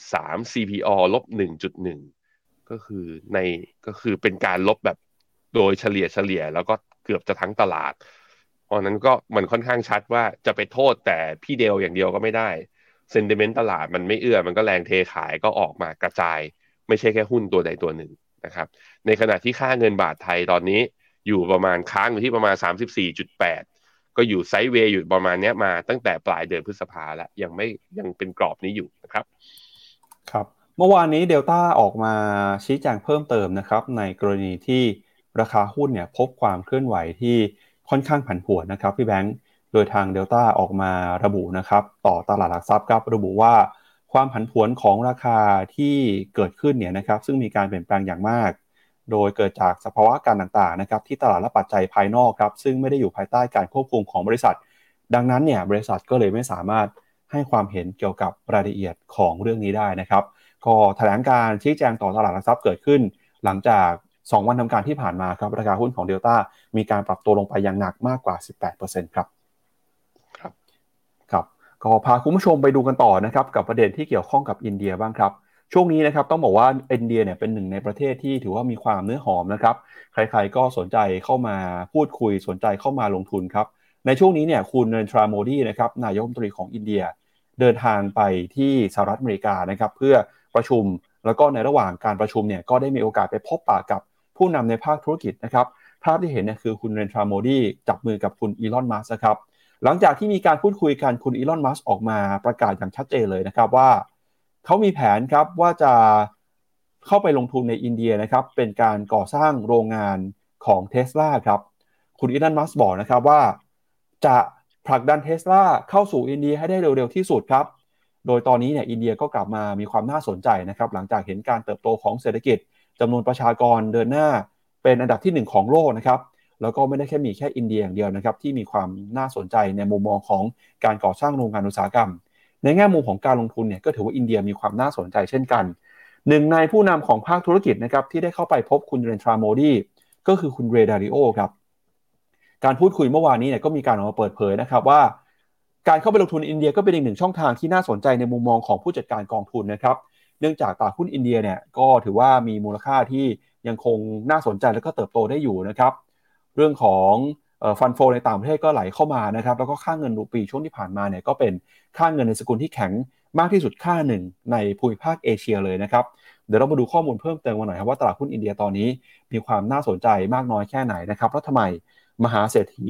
S3: 1.3 CPO ลบ1.1ก็คือในก็คือเป็นการลบแบบโดยเฉลี่ยเฉลี่ยแล้วก็เกือบจะทั้งตลาด เพราะนั้นก็มันค่อนข้างชัดว่าจะไปโทษแต่พี่เดลอย่างเดียวก็ไม่ได้ เซนติเมนต์ตลาดมันไม่เอื้อ มันก็แรงเทขายก็ออกมากระจาย ไม่ใช่แค่หุ้นตัวใดตัวหนึ่งนะครับ ในขณะที่ค่าเงินบาทไทยตอนนี้อยู่ประมาณค้างอยู่ที่ประมาณ 34.8 ก็อยู่ไซด์เวย์อยู่ประมาณนี้มาตั้งแต่ปลายเดือนพฤษภาแล้วยังไม่ยังเป็นกรอบนี้อยู่นะครับ
S2: ครับ เมื่อวานนี้เดลต้าออกมาชี้แจงเพิ่มเติมนะครับ ในกรณีที่ราคาหุ้นเนี่ยพบความเคลื่อนไหวที่ค่อนข้างผันผวนนะครับพี่แบงค์ โดยทางเดลต้าออกมาระบุนะครับ ต่อตลาดหลักทรัพย์ครับระบุว่าความผันผวนของราคาที่เกิดขึ้นเนี่ยนะครับ ซึ่งมีการเปลี่ยนแปลงอย่างมาก โดยเกิดจากสภาวะการต่างๆนะครับ ที่ตลาดและปัจจัยภายนอกครับ ซึ่งไม่ได้อยู่ภายใต้การควบคุมของบริษัท ดังนั้นเนี่ยบริษัทก็เลยไม่สามารถให้ความเห็นเกี่ยวกับรายละเอียดของเรื่องนี้ได้นะครับ ก็แถลงการชี้แจงต่อตลาดหลักทรัพย์เกิดขึ้น หลังจาก 2 วันทำการที่ผ่านมาครับราคาหุ้นของเดลต้ามีการปรับตัวลงไปอย่างหนักมากกว่า 18%ครับ
S3: ครับ
S2: ครับ ก็พาคุณผู้ชมไปดูกันต่อนะครับกับประเด็นที่เกี่ยวข้องกับอินเดียบ้างครับ ช่วงนี้นะครับต้องบอกว่าอินเดียเนี่ยเป็นหนึ่งในประเทศที่ถือว่ามีความเนื้อหอมนะครับใครๆก็สนใจเข้ามาพูดคุยสนใจเข้ามาลงทุนครับในช่วงนี้เนี่ยคุณเนทราโมดีนะครับนายกรัฐมนตรีของอินเดีย เดินทางไปที่สหรัฐอเมริกานะครับเพื่อประชุมแล้วก็ในระหว่างการประชุมเนี่ยก็ได้มีโอกาสไปพบปะกับผู้นำในภาคธุรกิจนะครับภาพที่เห็นเนี่ยคือคุณเรนทราโมดีจับมือกับคุณอีลอนมัสครับ หลังจากที่มีการพูดคุยกันคุณอีลอนมัสออกมาประกาศอย่างชัดเจนเลยนะครับว่าเขามีแผนครับว่าจะเข้าไปลงทุนในอินเดียนะครับเป็นการก่อสร้างโรงงานของเทสลาครับคุณอีลอนมัสก์บอกนะครับว่า จะผลักดันเทสลาเข้าสู่อินเดียให้ได้เร็วๆที่สุดครับ โดยตอนนี้เนี่ยอินเดียก็กลับมามีความน่าสนใจนะครับหลังจากเห็นการเติบโตของเศรษฐกิจจำนวนประชากรเดินหน้าเป็นอันดับที่ 1 ของโลกนะครับ แล้วก็ไม่ได้แค่มีแค่อินเดียอย่างเดียวนะครับที่มีความน่าสนใจในมุมมองของการก่อสร้างโรงงานอุตสาหกรรม ในแง่มุมของการลงทุนเนี่ยก็ถือว่าอินเดียมีความน่าสนใจเช่นกัน หนึ่งในผู้นำของภาคธุรกิจนะครับที่ได้เข้าไปพบคุณเรนทราโมดีก็คือคุณเรดาริโอครับการพูดคุยเมื่อวานนี้เนี่ยก็มีการออกมาเปิดเผยนะครับว่า การเข้าไปลงทุนอินเดียก็เป็นอีกหนึ่งช่องทางที่น่าสนใจในมุมมองของผู้จัดการกองทุนนะครับเนื่องจากตลาดหุ้นอินเดียเนี่ยก็ถือว่ามีมูลค่าที่ยังคงน่าสนใจและก็เติบโตได้อยู่นะครับ เรื่องของฟันโฟในต่างประเทศก็ไหลเข้ามานะครับ แล้วก็ค่าเงินรูปีช่วงที่ผ่านมาเนี่ยก็เป็นค่าเงินในสกุลที่แข็งมากที่สุดค่าหนึ่งในภูมิภาคเอเชียเลยนะครับ เดี๋ยวเรามาดูข้อมูลเพิ่มเติมกันหน่อยครับว่าตลาดหุ้นอินเดียตอนนี้มีความน่าสนใจมากน้อยแค่ไหนนะครับแล้วทำไมมหาเศรษฐี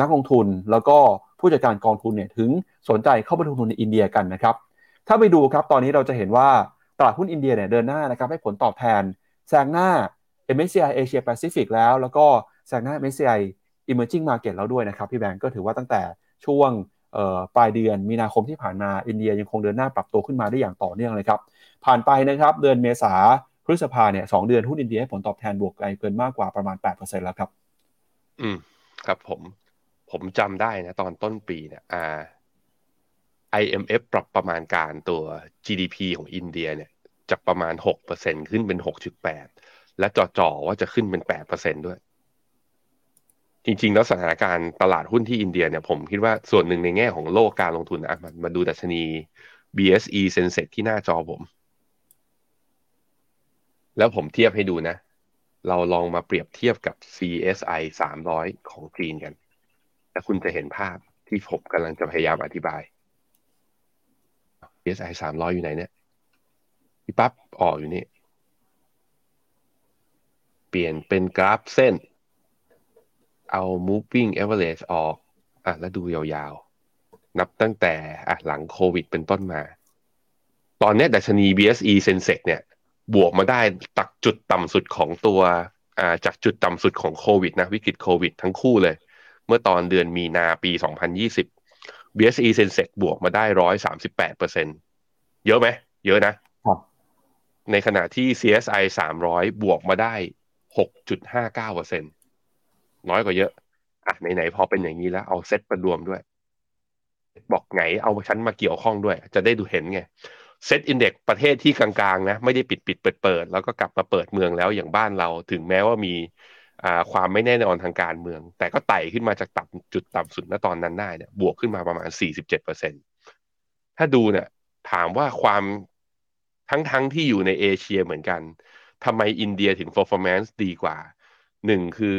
S2: นักลงทุน แล้วก็ผู้จัดการกองทุนเนี่ยถึงสนใจเข้าไปลงทุนในอินเดียกันนะครับ ถ้าไปดูครับตอนนี้เราจะเห็นว่าตลาดหุ้นอินเดียเนี่ยเดินหน้านะครับให้ผลตอบแทนแซงหน้า MSCI Asia Pacific แล้ว แล้วก็ แซงหน้า MSCI Emerging Market แล้วด้วยนะครับพี่แบงก์ก็ถือว่าตั้งแต่ช่วงปลายเดือนมีนาคมที่ผ่านมาอินเดียยังคงเดินหน้าปรับตัวขึ้นมาได้อย่างต่อเนื่องเลยครับ ผ่านไปนะครับเดือนเมษาพฤษภาเนี่ยสเดือนหุ้นอินเดียให้ผลตอบแทนบวกไกลเกินมากกว่าประมาณ 8%แล้วครับ
S3: อืม ครับผม ผมจำได้นะ ตอนต้นปีเนี่ยอ่า IMF ปรับประมาณการตัว GDP ของอินเดียเนี่ยจากประมาณ 6%ขึ้นเป็น 6.8 และจ่อๆว่าจะขึ้นเป็น 8%ด้วย จริง ๆ แล้วสถานการณ์ตลาดหุ้นที่อินเดียเนี่ยผมคิดว่าส่วนหนึ่งในแง่ของโลกการลงทุนนะมามาดูดัชนี BSE Sensex ที่หน้าจอผม แล้วผมเทียบให้ดูนะ เราลองมาเปรียบเทียบกับ CSI 300 ของจีนกัน แล้วคุณจะเห็นภาพที่ผมกำลังจะพยายามอธิบาย CSI 300 อยู่ไหนเนี่ยพี่ปั๊บออกอยู่นี่ เปลี่ยนเป็นกราฟเส้น เอา moving average ออก อะแล้วดูยาวๆ นับตั้งแต่อะหลังโควิดเป็นต้นมา ตอนนี้ดัชนี BSE Sensex เนี่ย บวกมาได้ตักจุดต่ำสุดของตัวอ่าจากจุดต่ำสุดของโควิดนะ วิกฤตโควิดทั้งคู่เลย เมื่อตอนเดือนมีนาปี 2020 BSE Sensex บวกมาได้ 138เปอร์เซ็นเยอะไหม เยอะนะ ในขณะที่ CSI 300 บวกมาได้ 6.59% น้อยกว่าเยอะ อะไหนๆพอเป็นอย่างนี้แล้วเอาเซตประดวมด้วย บอกไงเอาชั้นมาเกี่ยวข้องด้วย จะได้ดูเห็นไงเซตอินเด็กประเทศที่กลางๆนะไม่ได้ปิดปิดเปิดเปิดแล้วก็กลับมาเปิดเมืองแล้วอย่างบ้านเรา ถึงแม้ว่ามีความไม่แน่นอนทางการเมือง แต่ก็ไต่ขึ้นมาจากต่ำจุดต่ำสุดณตอนนั้นได้เนี่ยบวกขึ้นมาประมาณ 47%ถ้าดูเนี่ยถามว่าความทั้งๆทที่อยู่ในเอเชียเหมือนกันทำไมอินเดียถึง performance ดีกว่าหนึ่งคือ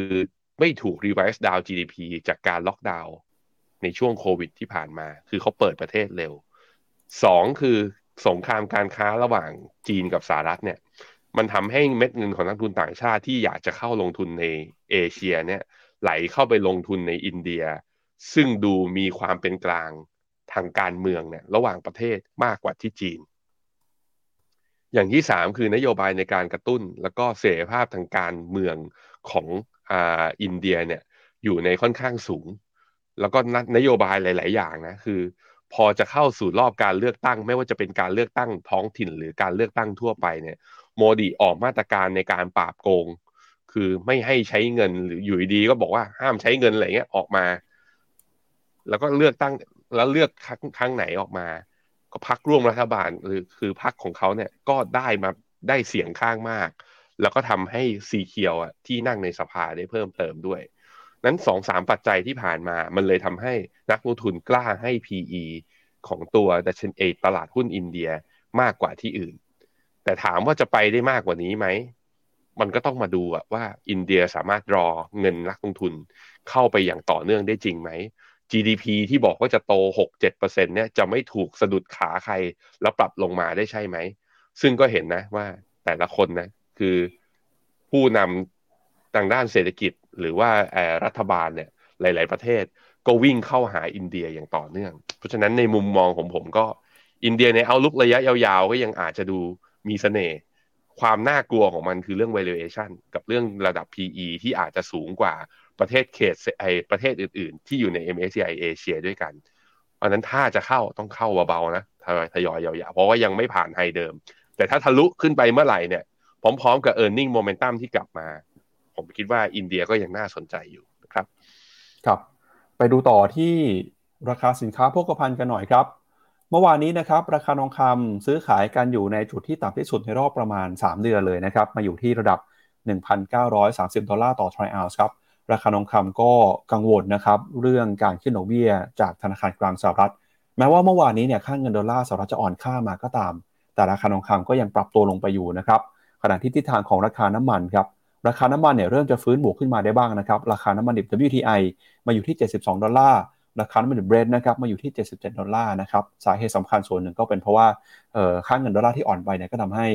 S3: ไม่ถูก revise down GDP จากการล็อกดาวน์ในช่วงโควิดที่ผ่านมา คือเขาเปิดประเทศเร็วสองคือสงครามการค้าระหว่างจีนกับสหรัฐเนี่ย มันทำให้เม็ดเงินของนักทุนต่างชาติที่อยากจะเข้าลงทุนในเอเชียเนี่ยไหลเข้าไปลงทุนในอินเดีย ซึ่งดูมีความเป็นกลางทางการเมืองเนี่ยระหว่างประเทศมากกว่าที่จีน อย่างที่สามคือนโยบายในการกระตุ้น แล้วก็เสรีภาพทางการเมืองของ อินเดียเนี่ยอยู่ในค่อนข้างสูง แล้วก็นโยบายหลาย ๆ อย่างนะคือ พอจะเข้าสู่รอบการเลือกตั้ง ไม่ว่าจะเป็นการเลือกตั้งท้องถิ่นหรือการเลือกตั้งทั่วไปเนี่ยโมดีออกมาตรการในการปราบโกง คือไม่ให้ใช้เงินหรืออยู่ดีก็บอกว่าห้ามใช้เงินอะไรเงี้ยออกมา แล้วก็เลือกตั้งแล้วเลือกครั้งไหนออกมา ก็พักร่วมรัฐบาลหรือคือพักของเขาเนี่ยก็ได้มาได้เสียงข้างมาก แล้วก็ทำให้ซีเคียวอะที่นั่งในสภาได้เพิ่มเติมด้วย นั้นสองสามปัจจัยที่ผ่านมา มันเลยทำให้นักลงทุนกล้าให้ PE ของตัวดัชนเอตลาดหุ้นอินเดียมากกว่าที่อื่น แต่ถามว่าจะไปได้มากกว่านี้ไหม มันก็ต้องมาดูว่าอินเดียสามารถรอเงินนักลงทุนเข้าไปอย่างต่อเนื่องได้จริงไหม GDP ที่บอกว่าจะโต 6-7%เนี่ยจะไม่ถูกสะดุดขาใครแล้วปรับลงมาได้ใช่ไหม ซึ่งก็เห็นนะว่าแต่ละคนนะ คือผู้นำทางด้านเศรษฐกิจหรือว่ารัฐบาลเนี่ยหลาย ๆ ประเทศก็วิ่งเข้าหาอินเดียอย่างต่อเนื่อง เพราะฉะนั้นในมุมมองของผมก็อินเดียในเอาลุกระยะยาวๆ ก็ยังอาจจะดูมีเสน่ห์ความน่ากลัวของมันคือเรื่อง valuation กับเรื่องระดับ PE ที่อาจจะสูงกว่าประเทศเขตไอประเทศอื่น ๆ ที่อยู่ใน MSCI เอเชียด้วยกัน เพราะนั้นถ้าจะเข้าต้องเข้าเบาๆนะทยอยยาวๆเพราะว่ายังไม่ผ่านไฮเดิม แต่ถ้าทะลุขึ้นไปเมื่อไหร่เนี่ย พร้อมๆกับ e a r n i n g momentum ที่กลับมา ผมคิดว่าอินเดียก็ยังน่าสนใจอยู่นะครับ
S2: ครับ ไปดูต่อที่ราคาสินค้าโภคภัณฑ์กันหน่อยครับ เมื่อวานนี้นะครับ ราคาทองคำซื้อขายกันอยู่ในจุดที่ต่ำที่สุดในรอบประมาณ 3 เดือนเลยนะครับ มาอยู่ที่ระดับ 1,930 ดอลลาร์ต่อทรัลล์ครับ ราคาทองคำก็กังวลนะครับ เรื่องการขึ้นดอกเบี้ยจากธนาคารกลางสหรัฐ แม้ว่าเมื่อวานนี้เนี่ยค่าเงินดอลลาร์สหรัฐจะอ่อนค่ามาก็ตาม แต่ราคาทองคำก็ยังปรับตัวลงไปอยู่นะครับ ขณะที่ทิศทางของราคาน้ำมันครับราคาน้ำมันเนี่ยเริ่มจะฟื้นบวกขึ้นมาได้บ้างนะครับราคาน้ำมันดิบ WTI มาอยู่ที่ 72 ดอลลาร์ราคาน้ำมันดิบเบรนท์นะครับมาอยู่ที่ 77 ดอลลาร์นะครับสาเหตุสำคัญส่วนหนึ่งก็เป็นเพราะว่าค่าเงินดอลลาร์ที่อ่อนไปเนี่ยก็ทำให้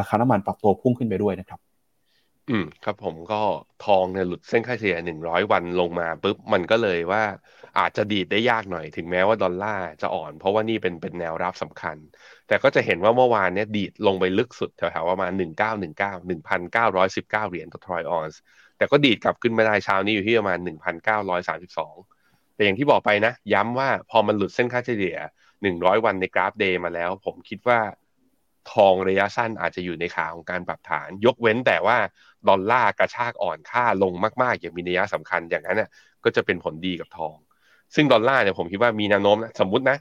S2: ราคาน้ำมันปรับตัวพุ่งขึ้นไปด้วยนะครับ
S3: อืมครับผมก็ทองเนี่ยหลุดเส้นค่าเฉลี่ยหนึ่งร้อยวันลงมาปุ๊บมันก็เลยว่าอาจจะดีดได้ยากหน่อยถึงแม้ว่าดอลลาร์จะอ่อน เพราะว่านี่เป็นเป็นแนวรับสำคัญ แต่ก็จะเห็นว่าเมื่อวานเนี่ยดีดลงไปลึกสุดแถวๆประมาณหนึ่งเก้าหนึ่งเก้าหนึ่งพันเก้าร้อยสิบเก้าเหรียญต่อทรอยออนซ์แต่ก็ดีดกลับขึ้นมาได้เช้านี้อยู่ที่ประมาณหนึ่งพันเก้าร้อยสามสิบสองแต่อย่างที่บอกไปนะ ย้ำว่าพอมันหลุดเส้นค่าเฉลี่ยหนึ่งร้อยวันในกราฟ day มาแล้ว ผมคิดว่าทองระยะสั้นอาจจะอยู่ในขาของการปรับฐาน ยกเว้นแต่ว่าดอลลาร์กระชากอ่อนค่าลงมากๆ อย่างมีนัยสำคัญอย่างนั้นน่ะก็จะเป็นผลดีกับทอง ซึ่งดอลลาร์เนี่ยผมคิดว่ามีแนวโน้มนะสมมตินะ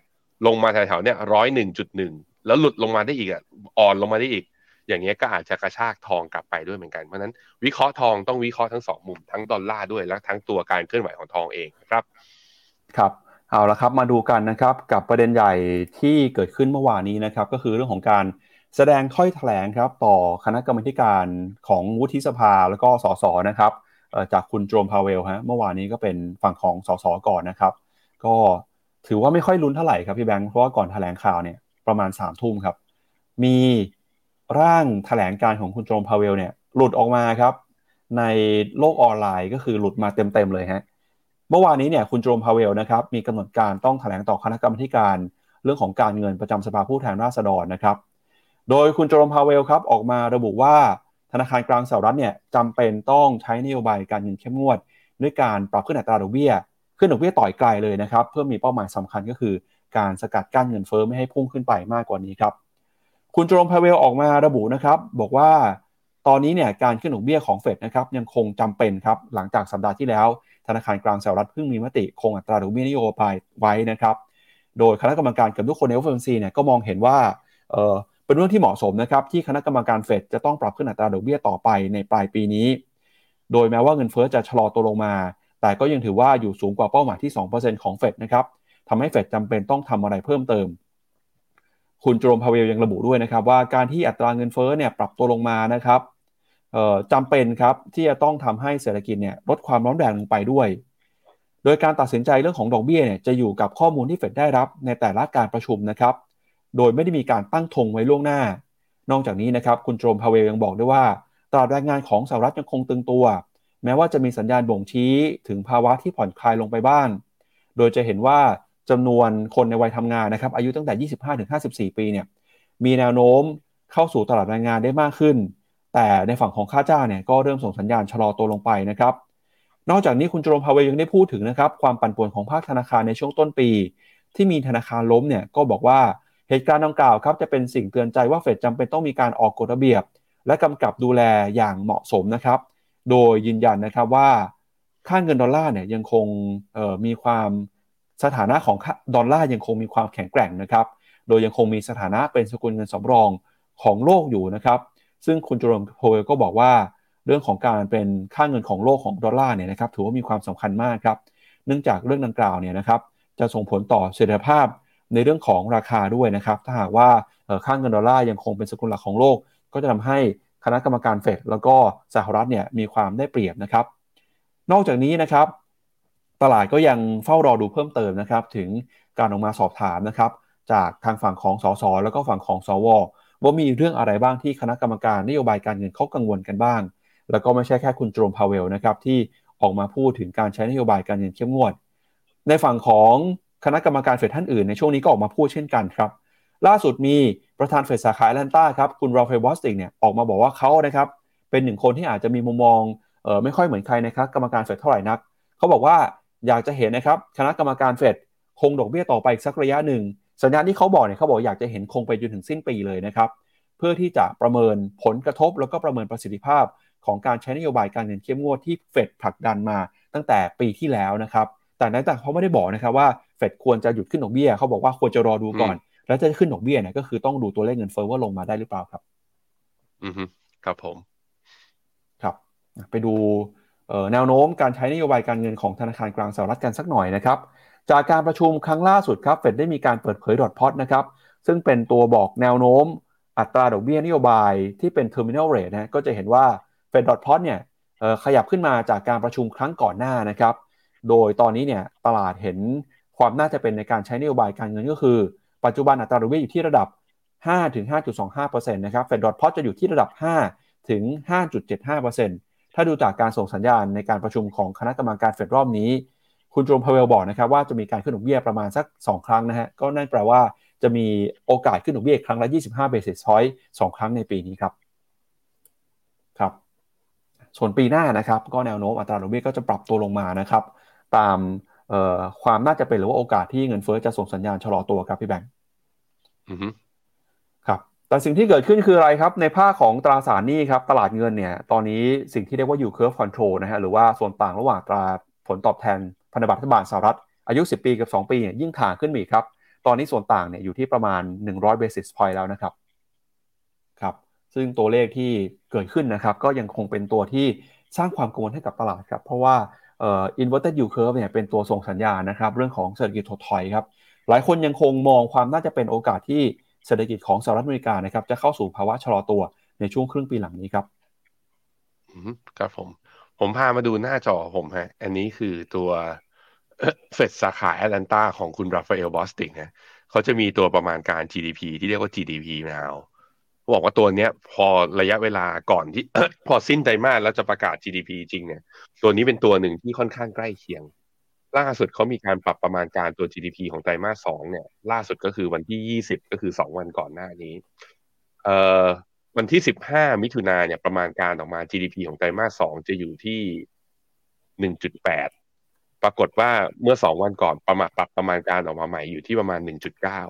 S3: ลงมาแถวๆเนี่ยร้อยหนึ่งจุดหนึ่ง แล้วหลุดลงมาได้อีกอะอ่อนลงมาได้อีก อย่างเงี้ยก็อาจจะกระชากทองกลับไปด้วยเหมือนกันเพราะนั้นวิเคราะห์ทองต้องวิเคราะห์ทั้งสองมุมทั้งดอลลาร์ด้วยและทั้งตัวการเคลื่อนไหวของทองเองครับ
S2: ครับเอาละครับมาดูกันนะครับกับประเด็นใหญ่ที่เกิดขึ้นเมื่อวานนี้นะครับ ก็คือเรื่องของการแสดงถ้อยแถลงครับต่อคณะกรรมการของวุฒิสภาแล้วก็สสนะครับจากคุณโจมพาเวลฮะเมื่อวานนี้ก็เป็นฝั่งของสสก่อนนะครับ ก็ถือว่าไม่ค่อยลุ้นเท่าไหร่ครับพี่แบงค์เพราะว่าก่อนแถลงข่าวเนี่ย ประมาณ3ามทุ่มครับ มีร่างแถลงการของคุณโจมพาเวลเนี่ย หลุดออกมาครับ ในโลกออนไลน์ก็คือหลุดมาเต็มๆเลยฮะเมื่อวานนี้เนี่ยคุณโจมพาเวลนะครับมีกำหนดการต้องแถลงต่อคณะกรรมการเรื่องของการเงินประจำสภาผู้แทนราษฎรนะครับ โดยคุณโจมพาเวลครับออกมาระบุว่าธนาคารกลางสหรัฐเนี่ยจำเป็นต้องใช้นโยบายการเงินเข้มงวด ด้วยการปรับขึ้นอัตราดอกเบี้ย ขึ้นดอกเบี้ยต่อยไกลเลยนะครับ เพื่อมีเป้าหมายสำคัญก็คือ การสกัดกั้นเงินเฟ้อไม่ให้พุ่งขึ้นไปมากกว่านี้ครับ คุณโจมพาเวลออกมาระบุนะครับ บอกว่าตอนนี้เนี่ยการขึ้นดอกเบี้ยของเฟดนะครับยังคงจำเป็นครับหลังจากสัปดาห์ที่แล้ว ธนาคารกลางสหรัฐเพิ่งมีมติคงอัตราดอกเบี้ยนโยบายไว้นะครับ โดยคณะกรรมการกับทุกคนใน FOMC เนี่ยก็มองเห็นว่าเป็นเรื่องที่เหมาะสมนะครับที่คณะกรรมการเฟดจะต้องปรับขึ้นอัตราดอกเบี้ยต่อไปในปลายปีนี้ โดยแม้ว่าเงินเฟอ้อจะชะลอตัวลงมา แต่ก็ยังถือว่าอยู่สูงกว่าเป้าหมายที่ 2%ของเฟดนะครับ ทำให้เฟดจำเป็นต้องทำอะไรเพิ่มเติม คุณโจมพาเวลยังระบุด้วยนะครับว่าการที่อัตราเงินเฟ้อเนี่ยปรับตัวลงมานะครับจำเป็นครับที่จะต้องทำให้เศรษฐกิจเนี่ยลดความร้อนแรงลงไปด้วย โดยการตัดสินใจเรื่องของดอกเบี้ยเนี่ยจะอยู่กับข้อมูลที่เฟดได้รับในแต่ละการประชุมนะครับ โดยไม่ได้มีการตั้งธงไว้ล่วงหน้า นอกจากนี้นะครับคุณโจมพาเวลยังบอกด้วยว่าตลาดแรงงานของสหรัฐยังคงตึงตัว แม้ว่าจะมีสัญญาณบ่งชี้ถึงภาวะที่ผ่อนคลายลงไปบ้าง โดยจะเห็นว่า จำนวนคนในวัยทำงานนะครับ อายุตั้งแต่ 25ถึง54 ปีเนี่ยมีแนวโน้มเข้าสู่ตลาดแรงงานได้มากขึ้น แต่ในฝั่งของค่าจ้างเนี่ยก็เริ่มส่งสัญญาณชะลอตัวลงไปนะครับ นอกจากนี้คุณโจมพาเวยังได้พูดถึงนะครับความปั่นป่วนของภาคธนาคารในช่วงต้นปี ที่มีธนาคารล้มเนี่ยก็บอกว่าเหตุการณ์ดังกล่าวครับจะเป็นสิ่งเตือนใจว่าเฟดจำเป็นต้องมีการออกกฎระเบียบ และกำกับดูแลอย่างเหมาะสมนะครับ โดยยืนยันนะครับว่าค่าเงินดอลลาร์เนี่ยยังคงมีความ สถานะของดอลลาร์ยังคงมีความแข็งแกร่งนะครับ โดยยังคงมีสถานะเป็นสกุลเงินสำรองของโลกอยู่นะครับ ซึ่งคุณจูรมโพลก็บอกว่า เรื่องของการเป็นค่าเงินของโลกของดอลลาร์เนี่ยนะครับถือว่ามีความสำคัญมากครับ เนื่องจากเรื่องดังกล่าวเนี่ยนะครับจะส่งผลต่อเสถียรภาพในเรื่องของราคาด้วยนะครับ ถ้าหากว่าค่าเงินดอลลาร์ยังคงเป็นสกุลหลักของโลก ก็จะทำให้คณะกรรมการเฟดแล้วก็สหรัฐเนี่ยมีความได้เปรียบนะครับ นอกจากนี้นะครับ ตลาดก็ยังเฝ้ารอดูเพิ่มเติมนะครับ ถึงการออกมาสอบถามนะครับ จากทางฝั่งของสสแล้วก็ฝั่งของสวว่ามีเรื่องอะไรบ้างที่คณะกรรมการนโยบายการเงินเขากังวลกันบ้าง แล้วก็ไม่ใช่แค่คุณเจอโรมพาวเวลล์นะครับที่ออกมาพูดถึงการใช้นโยบายการเงินเข้มงวด ในฝั่งของคณะกรรมการเฟดท่านอื่นในช่วงนี้ก็ออกมาพูดเช่นกันครับ ล่าสุดมีประธานเฟดสาขาแอตแลนตาครับคุณราฟาเอลบอสติกเนี่ยออกมาบอกว่าเขานะครับเป็นหนึ่งคนที่อาจจะมีมุมมองเออไม่ค่อยเหมือนใครนะครับกรรมการเฟดเท่าไหร่นักเขาบอกว่า อยากจะเห็นนะครับคณะกรรมการเฟดคงดอกเบี้ยต่อไปสักระยะหนึ่ง สัญญาณที่เขาบอกเนี่ยเขาบอกอยากจะเห็นคงไปจนถึงสิ้นปีเลยนะครับ เพื่อที่จะประเมินผลกระทบแล้วก็ประเมินประสิทธิภาพของการใช้นโยบายการเงินเข้มงวดที่เฟดผลักดันมาตั้งแต่ปีที่แล้วนะครับ แต่นั้นแต่เขาไม่ได้บอกนะครับว่าเฟดควรจะหยุดขึ้นดอกเบี้ยเขาบอกว่าควรจะรอดูก่อน แล้วจะขึ้นดอกเบี้ยเนี่ยก็คือต้องดูตัวเลขเงินเฟ้อว่าลงมาได้หรือเปล่าครับ
S3: อืมครับผม
S2: ครับ ไปดู แนวโน้มการใช้นโยบายการเงินของธนาคารกลางสหรัฐกันสักหน่อยนะครับ จากการประชุมครั้งล่าสุดครับเฟดได้มีการเปิดเผยดอทพอตนะครับ ซึ่งเป็นตัวบอกแนวโน้ม อัตราดอกเบี้ยนโยบายที่เป็น terminal rate นะก็จะเห็นว่าเฟดดอทพอตเนี่ยขยับขึ้นมาจากการประชุมครั้งก่อนหน้านะครับ โดยตอนนี้เนี่ยตลาดเห็นความน่าจะเป็นในการใช้นโยบายการเงินก็คือ ปัจจุบันอัตราดอกเบี้ยอยู่ที่ระดับ 5-5.25%นะครับเฟดดอทพอตจะอยู่ที่ระดับถึง5.75% ถ้าดูจากการส่งสัญญาณในการประชุมของคณะกรรมการเฟดรอบนี้ คุณโจมพาเวลบอกนะครับว่าจะมีการขึ้นดอกเบี้ยประมาณสัก 2 ครั้งนะฮะ ก็นั่นแปลว่าจะมีโอกาสขึ้นดอกเบี้ยครั้งละ 25 basis point 2ครั้งในปีนี้ครับครับ ส่วนปีหน้านะครับ ก็แนวโน้มอัตราดอกเบี้ยก็จะปรับตัวลงมานะครับ ตามความน่าจะเป็นหรือว่าโอกาสที่เงินเฟ้อจะส่งสัญญาณชะลอตัวครับพี่แบงค์ แต่สิ่งที่เกิดขึ้นคืออะไรครับ ในภาคของตราสารหนี้ครับ ตลาดเงินเนี่ย ตอนนี้สิ่งที่เรียกว่าอยู่ curve control นะฮะ หรือว่าส่วนต่างระหว่างตราผลตอบแทนพันธบัตรรัฐบาลสหรัฐ อายุ 10 ปีกับ 2 ปีเนี่ยยิ่งถ่างขึ้นอีกครับ ตอนนี้ส่วนต่างเนี่ยอยู่ที่ประมาณ 100 basis point แล้วนะครับ ครับ ซึ่งตัวเลขที่เกิดขึ้นนะครับ ก็ยังคงเป็นตัวที่สร้างความกังวลให้กับตลาดครับ เพราะว่าเอ่อ inverted yield curve เนี่ยเป็นตัวส่งสัญญาณนะครับ เรื่องของเศรษฐกิจถดถอยครับ หลายคนยังคงมองความน่าจะเป็นโอกาสที่ เศรษฐกิจของสหรัฐอเมริกานะครับจะเข้าสู่ภาวะชะลอตัวในช่วงครึ่งปีหลังนี้ครับ
S3: ครับผม ผมพามาดูหน้าจอผมฮะ อันนี้คือตัวเฟดสาขาแอตแลนตาของคุณราฟาเอลบอสติงนะเขาจะมีตัวประมาณการ GDP ที่เรียกว่า GDP now บอกว่าตัวเนี้ยพอระยะเวลาก่อนที่พอสิ้นไตรมาสแล้วจะประกาศ GDP จริงเนี่ย ตัวนี้เป็นตัวหนึ่งที่ค่อนข้างใกล้เคียง ล่าสุดเขามีการปรับประมาณการตัว GDP ของไตรมาสสองเนี่ยล่าสุดก็คือวันที่ยี่สิบก็คือสองวันก่อนหน้านี้ เอ่อวันที่สิบห้ามิถุนาเนี่ยประมาณการออกมา GDP ของไตรมาสสองจะอยู่ที่หนึ่งจุดแปดปรากฏว่าเมื่อสองวันก่อนประมาณปรับประมาณการออกมาใหม่อยู่ที่ประมาณหนึ่งจุดเก้า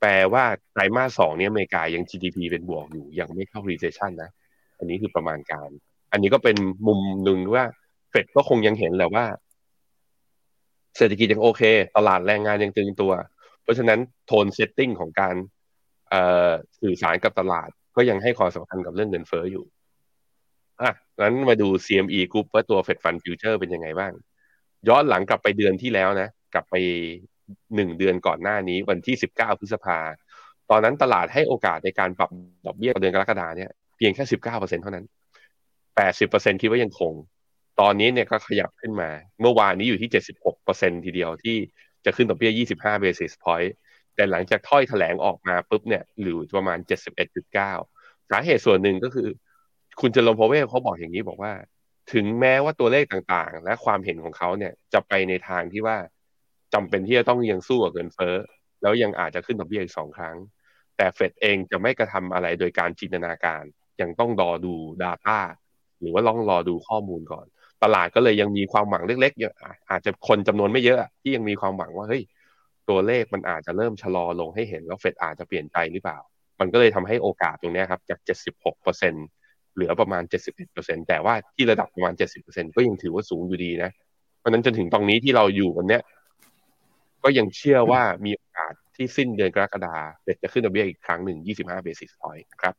S3: แปลว่าไตรมาสสองเนี้อเมริกายัง GDP เป็นบวกอยู่ยังไม่เข้า recession นะ อันนี้คือประมาณการ อันนี้ก็เป็นมุมหนึ่งว่าเฟดก็คงยังเห็นแหละว่า เศรษฐกิจยังโอเค ตลาดแรงงานยังตึงตัว เพราะฉะนั้นโทนเซตติ้งของการสื่อสารกับตลาด ก็ยังให้ความสำคัญกับเรื่องเงินเฟ้ออยู่อะงั้นมาดู CME Group ว่าตัว Fed Fund Future เป็นยังไงบ้าง ย้อนหลังกลับไปเดือนที่แล้วนะ กลับไปหนึ่งเดือนก่อนหน้านี้วันที่สิบเก้าพฤษภา ตอนนั้นตลาดให้โอกาสในการปรับดอกเบี้ยเดือนกรกฎาเนี่ยเพียงแค่สิบเก้าเปอร์เซ็นต์เท่านั้นแปดสิบเปอร์เซ็นต์คิดว่ายังคง ตอนนี้เนี่ยก็ขยับขึ้นมา เมื่อวานนี้อยู่ที่เจ็ดสิบหกเปอร์เซ็นทีเดียวที่จะขึ้นดอกเบี้ยยี่สิบห้า basis point แต่หลังจากถ้อยแถลงออกมาปุ๊บเนี่ยหรือประมาณเจ็ดสิบเอ็ดจุดเก้าสาเหตุส่วนหนึ่งก็คือ คุณเจอโรมพาวเวลล์เขาบอกอย่างนี้บอกว่า ถึงแม้ว่าตัวเลขต่างๆ และความเห็นของเขาเนี่ยจะไปในทางที่ว่าจำเป็นที่จะต้องยังสู้กับเงินเฟ้อ แล้วยังอาจจะขึ้นดอกเบี้ยอีกสองครั้ง แต่เฟดเองจะไม่กระทำอะไรโดยการจินตนาการ ยังต้องรอดู Data หรือว่าลองรอดูข้อมูลก่อน ตลาดก็เลยยังมีความหวังเล็กๆเยอะอาจจะคนจำนวนไม่เยอะที่ยังมีความหวังว่าเฮ้ยตัวเลขมันอาจจะเริ่มชะลอลงให้เห็นว่าเฟดอาจจะเปลี่ยนใจหรือเปล่า มันก็เลยทำให้โอกาสตรงนี้ครับจาก 76%เหลือประมาณ 71%แต่ว่าที่ระดับประมาณ 70%ก็ยังถือว่าสูงอยู่ดีนะ เพราะนั้นจนถึงตรงนี้ที่เราอยู่วันเนี้ยก็ยังเชื่อว่ามีโอกาสที่สิ้นเดือนกรกฎาเฟดจะขึ้นดอกเบี้ยอีกครั้งหนึ่ง 25 basis point ครับ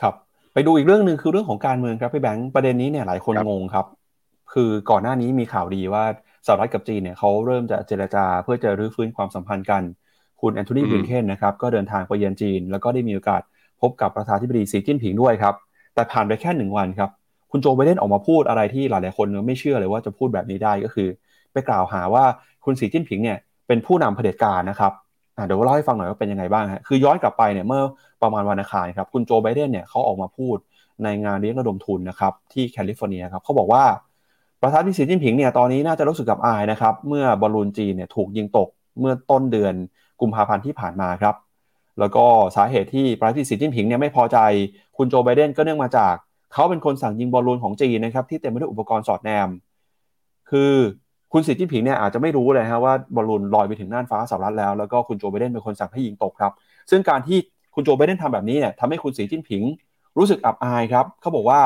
S2: ครับ ไปดูอีกเรื่องหนึ่งคือเรื่องของการเมืองครับพี่แบงค์ประเด็นนี้เนี่ยหลายคนงงครับ คือก่อนหน้านี้มีข่าวดีว่าสหรัฐกับจีนเนี่ยเขาเริ่มจะเจรจาเพื่อจะรื้อฟื้นความสัมพันธ์กัน คุณแอนโทนีบรินเคนนะครับก็เดินทางไปเยือนจีน แล้วก็ได้มีโอกาสพบกับประธานธิบดีสีจิ้นผิงด้วยครับ แต่ผ่านไปแค่หนึ่งวันครับ คุณโจไบเดนออกมาพูดอะไรที่หลาย ๆ คนไม่เชื่อเลยว่าจะพูดแบบนี้ได้ก็คือ ไปกล่าวหาว่าคุณสีจิ้นผิงเนี่ยเป็นผู้นำเผด็จการนะครับเดี๋ยวเล่าให้ฟังหน่อยว่าเป็นยังไงบ้างฮะคือย้อนกลับไปเนี่ยเมื่อ ประมาณวันอังคารครับคุณโจไบเดนเนี่ยเขาออกมาพูดในงานเลี้ยงระดมทุนนะครับที่แคลิฟอร์เนียครับเขาบอกว่าประธานาธิบดีสีจิ้นผิงเนี่ยตอนนี้น่าจะรู้สึกอับอายนะครับเมื่อบอลลูนจีนเนี่ยถูกยิงตกเมื่อต้นเดือนกุมภาพันธ์ที่ผ่านมาครับแล้วก็สาเหตุที่ประธานาธิบดีสีจิ้นผิงเนี่ยไม่พอใจคุณโจไบเดนก็เนื่องมาจากเขาเป็นคนสั่งยิงบอลลูนของจีนนะครับที่เต็มไปด้วยอุปกรณ์สอดแนม คือคุณสีจิ้นผิงเนี่ยอาจจะไม่รู้เลยฮะว่าบอลลูนลอยไปถึงน่านฟ้าสหรัฐแล้วแล้วก็คุณโจไบเดนเป็นคนสั่งให้ยิงตกครับ ซึ่งการที่ คุณโจไบเดนทำแบบนี้เนี่ยทำให้คุณสีจิ้นผิง รู้สึกอับอายครับเขาบอกว่า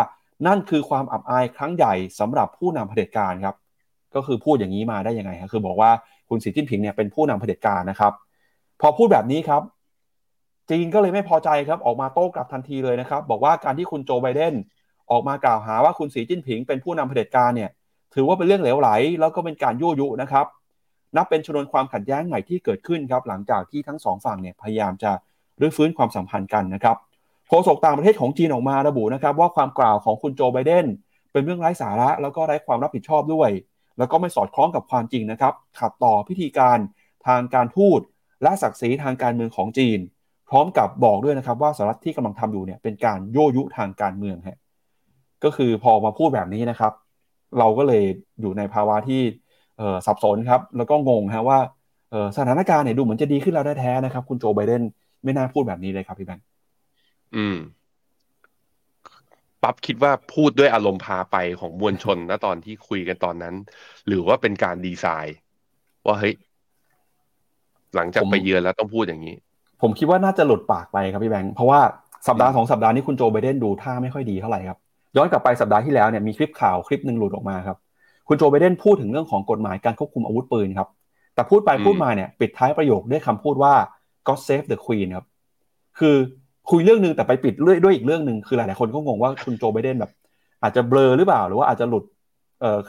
S2: นั่นคือความอับอายครั้งใหญ่สำหรับผู้นำเผด็จการครับก็คือพูดอย่างนี้มาได้ยังไงครับคือบอกว่าคุณสีจิ้นผิงเนี่ยเป็นผู้นำเผด็จการนะครับ พอพูดแบบนี้ครับ จีนก็เลยไม่พอใจครับ ออกมาโต้กลับทันทีเลยนะครับ บอกว่าการที่คุณโจไบเดนออกมากล่าวหาว่าคุณสีจิ้นผิง เป็นผู้นำเผด็จการเนี่ย ถือว่าเป็นเรื่องเหลวไหล แล้วก็เป็นการยั่วยุนะครับ นับเป็นชนวนความขัดแย้งใหม่ที่เกิดขึ้นครับ หลังจากที่ทั้งสองฝั่งเนี่ยพยายามจะ รื้อฟื้นความสัมพันธ์กันนะครับโฆษกต่างประเทศของจีนออกมาระบุนะครับว่าความกล่าวของคุณโจไบเดนเป็นเรื่องไร้สาระแล้วก็ไร้ความรับผิดชอบด้วย แล้วก็ไม่สอดคล้องกับความจริงนะครับขัดต่อพิธีการทางการทูตและศักดิ์ศรีทางการเมืองของจีน พร้อมกับบอกด้วยนะครับว่าสหรัฐที่กำลังทำอยู่เนี่ยเป็นการโยยุทางการเมืองฮะก็คือพอมาพูดแบบนี้นะครับ เราก็เลยอยู่ในภาวะที่สับสนครับแล้วก็งงฮะว่าสถานการณ์เนี่ยดูเหมือนจะดีขึ้นแล้วแท้ๆนะครับ คุณโจไบเดน ไม่น่าพูดแบบนี้เลยครับพี่แบงค์
S3: อืมปั๊บคิดว่าพูดด้วยอารมณ์พาไปของมวลชนนะตอนที่คุยกันตอนนั้น หรือว่าเป็นการดีไซน์ ว่าเฮ้ยหลังจากไปเยือนแล้วต้องพูดอย่างนี้
S2: ผมคิดว่าน่าจะหลุดปากไปครับพี่แบงค์เพราะว่าสัปดาห์สองสัปดาห์นี้คุณโจไบเดนดูท่าไม่ค่อยดีเท่าไหร่ครับย้อนกลับไปสัปดาห์ที่แล้วเนี่ยมีคลิปข่าวคลิปหนึ่งหลุดออกมาครับ คุณโจไบเดนพูดถึงเรื่องของกฎหมายการควบคุมอาวุธปืนครับ แต่พูดไปพูดมาเนี่ย ปิดท้ายประโยคด้วยคำพูดว่า God save the Queen ครับคือคุยเรื่องนึงแต่ไปปิดด้วยอีกเรื่องหนึ่งคือหลายๆคนก็งงว่าคุณโจไบเดนแบบ อาจจะเบลอหรือเปล่า หรือว่าอาจจะหลุด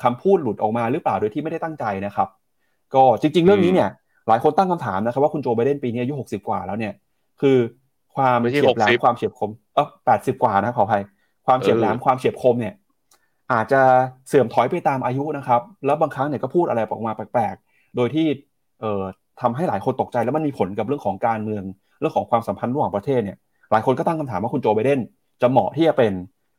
S2: คำพูดหลุดออกมาหรือเปล่าโดยที่ไม่ได้ตั้งใจนะครับ ก็จริง ๆ เรื่องนี้เนี่ย หลายคนตั้งคำถามนะครับว่าคุณโจไบเดนปีนี้อายุหกสิบกว่าแล้วเนี่ย คือความเฉียบแหลมความเฉียบคมเออแปดสิบกว่านะขออภัยความเฉียบแหลมความเฉียบคมเนี่ย อาจจะเสื่อมถอยไปตามอายุนะครับ แล้วบางครั้งเนี่ยก็พูดอะไรออกมาแปลกๆ โดยที่เอ่อ ทำให้หลายคนตกใจแล้วมันมีผลกับเรื่องของการเมืองเรื่องของความสัมพันธ์ระหว่างประเทศเนี่ยหลายคนก็ตั้งคำถามว่าคุณโจไบเดนจะเหมาะที่จะเป็น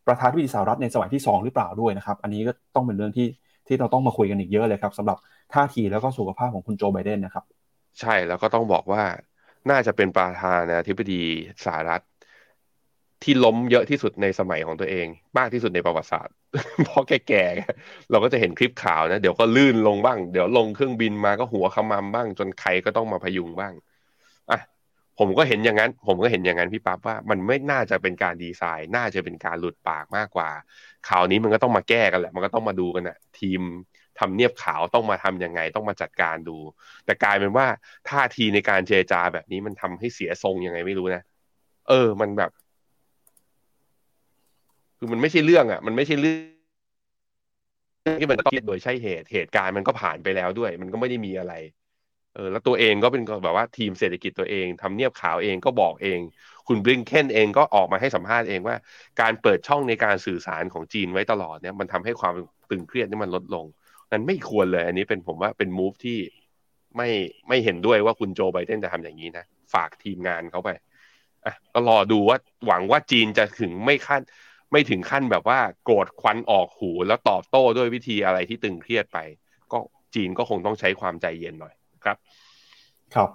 S2: ประธานาธิบดีสหรัฐในสมัยที่ 2 หรือเปล่าด้วยนะครับ อันนี้ก็ต้องเป็นเรื่องที่ที่เราต้องมาคุยกันอีกเยอะเลยครับสำหรับท่าทีแล้วก็สุขภาพของคุณโจไบเดนนะครับ
S3: ใช่แล้วก็ต้องบอกว่าน่าจะเป็นประธานาธิบดีสหรัฐ ที่ล้มเยอะที่สุดในสมัยของตัวเอง มากที่สุดในประวัติศาสตร์ เพราะแก่ๆเราก็จะเห็นคลิปข่าวนะเดี๋ยวก็ลื่นลงบ้าง เดี๋ยวลงเครื่องบินมาก็หัวขมำบ้าง จนใครก็ต้องมาพยุงบ้างอะผมก็เห็นอย่างนั้น ผมก็เห็นอย่างนั้นพี่ปั๊บว่ามันไม่น่าจะเป็นการดีไซน์ น่าจะเป็นการหลุดปากมากกว่า ข่าวนี้มันก็ต้องมาแก้กันแหละ มันก็ต้องมาดูกันนะทีมทำเนียบขาวต้องมาทํำยังไงต้องมาจัดการดู แต่กลายเป็นว่าท่าทีในการเจรจาแบบนี้มันทำให้เสียทรงยังไงไม่รู้นะ เออ มันแบบ คือมันไม่ใช่เรื่องอะ มันไม่ใช่เรื่องที่มันต้องโดยใช่เหตุเหตุการณ์มันก็ผ่านไปแล้วด้วย มันก็ไม่ได้มีอะไร เออ แล้วตัวเองก็เป็นแบบว่าทีมเศรษฐกิจตัวเองทำเนียบขาวเองก็บอกเอง คุณบริงเคนเองก็ออกมาให้สัมภาษณ์เองว่า การเปิดช่องในการสื่อสารของจีนไว้ตลอดเนี่ย มันทำให้ความตึงเครียดนี่มันลดลง นั้นไม่ควรเลย อันนี้เป็นผมว่าเป็นมูฟที่ไม่ไม่เห็นด้วยว่าคุณโจไบเดนจะทำอย่างนี้นะ ฝากทีมงานเขาไปอะก็รอดูว่าหวังว่าจีนจะถึงไม่ขั้น ไม่ถึงขั้นแบบว่าโกรธควันออกหูแล้วตอบโต้ด้วยวิธีอะไรที่ตึงเครียดไป ก็จีนก็คงต้องใช้ความใจเย็นหน่อยครับ
S2: ครับ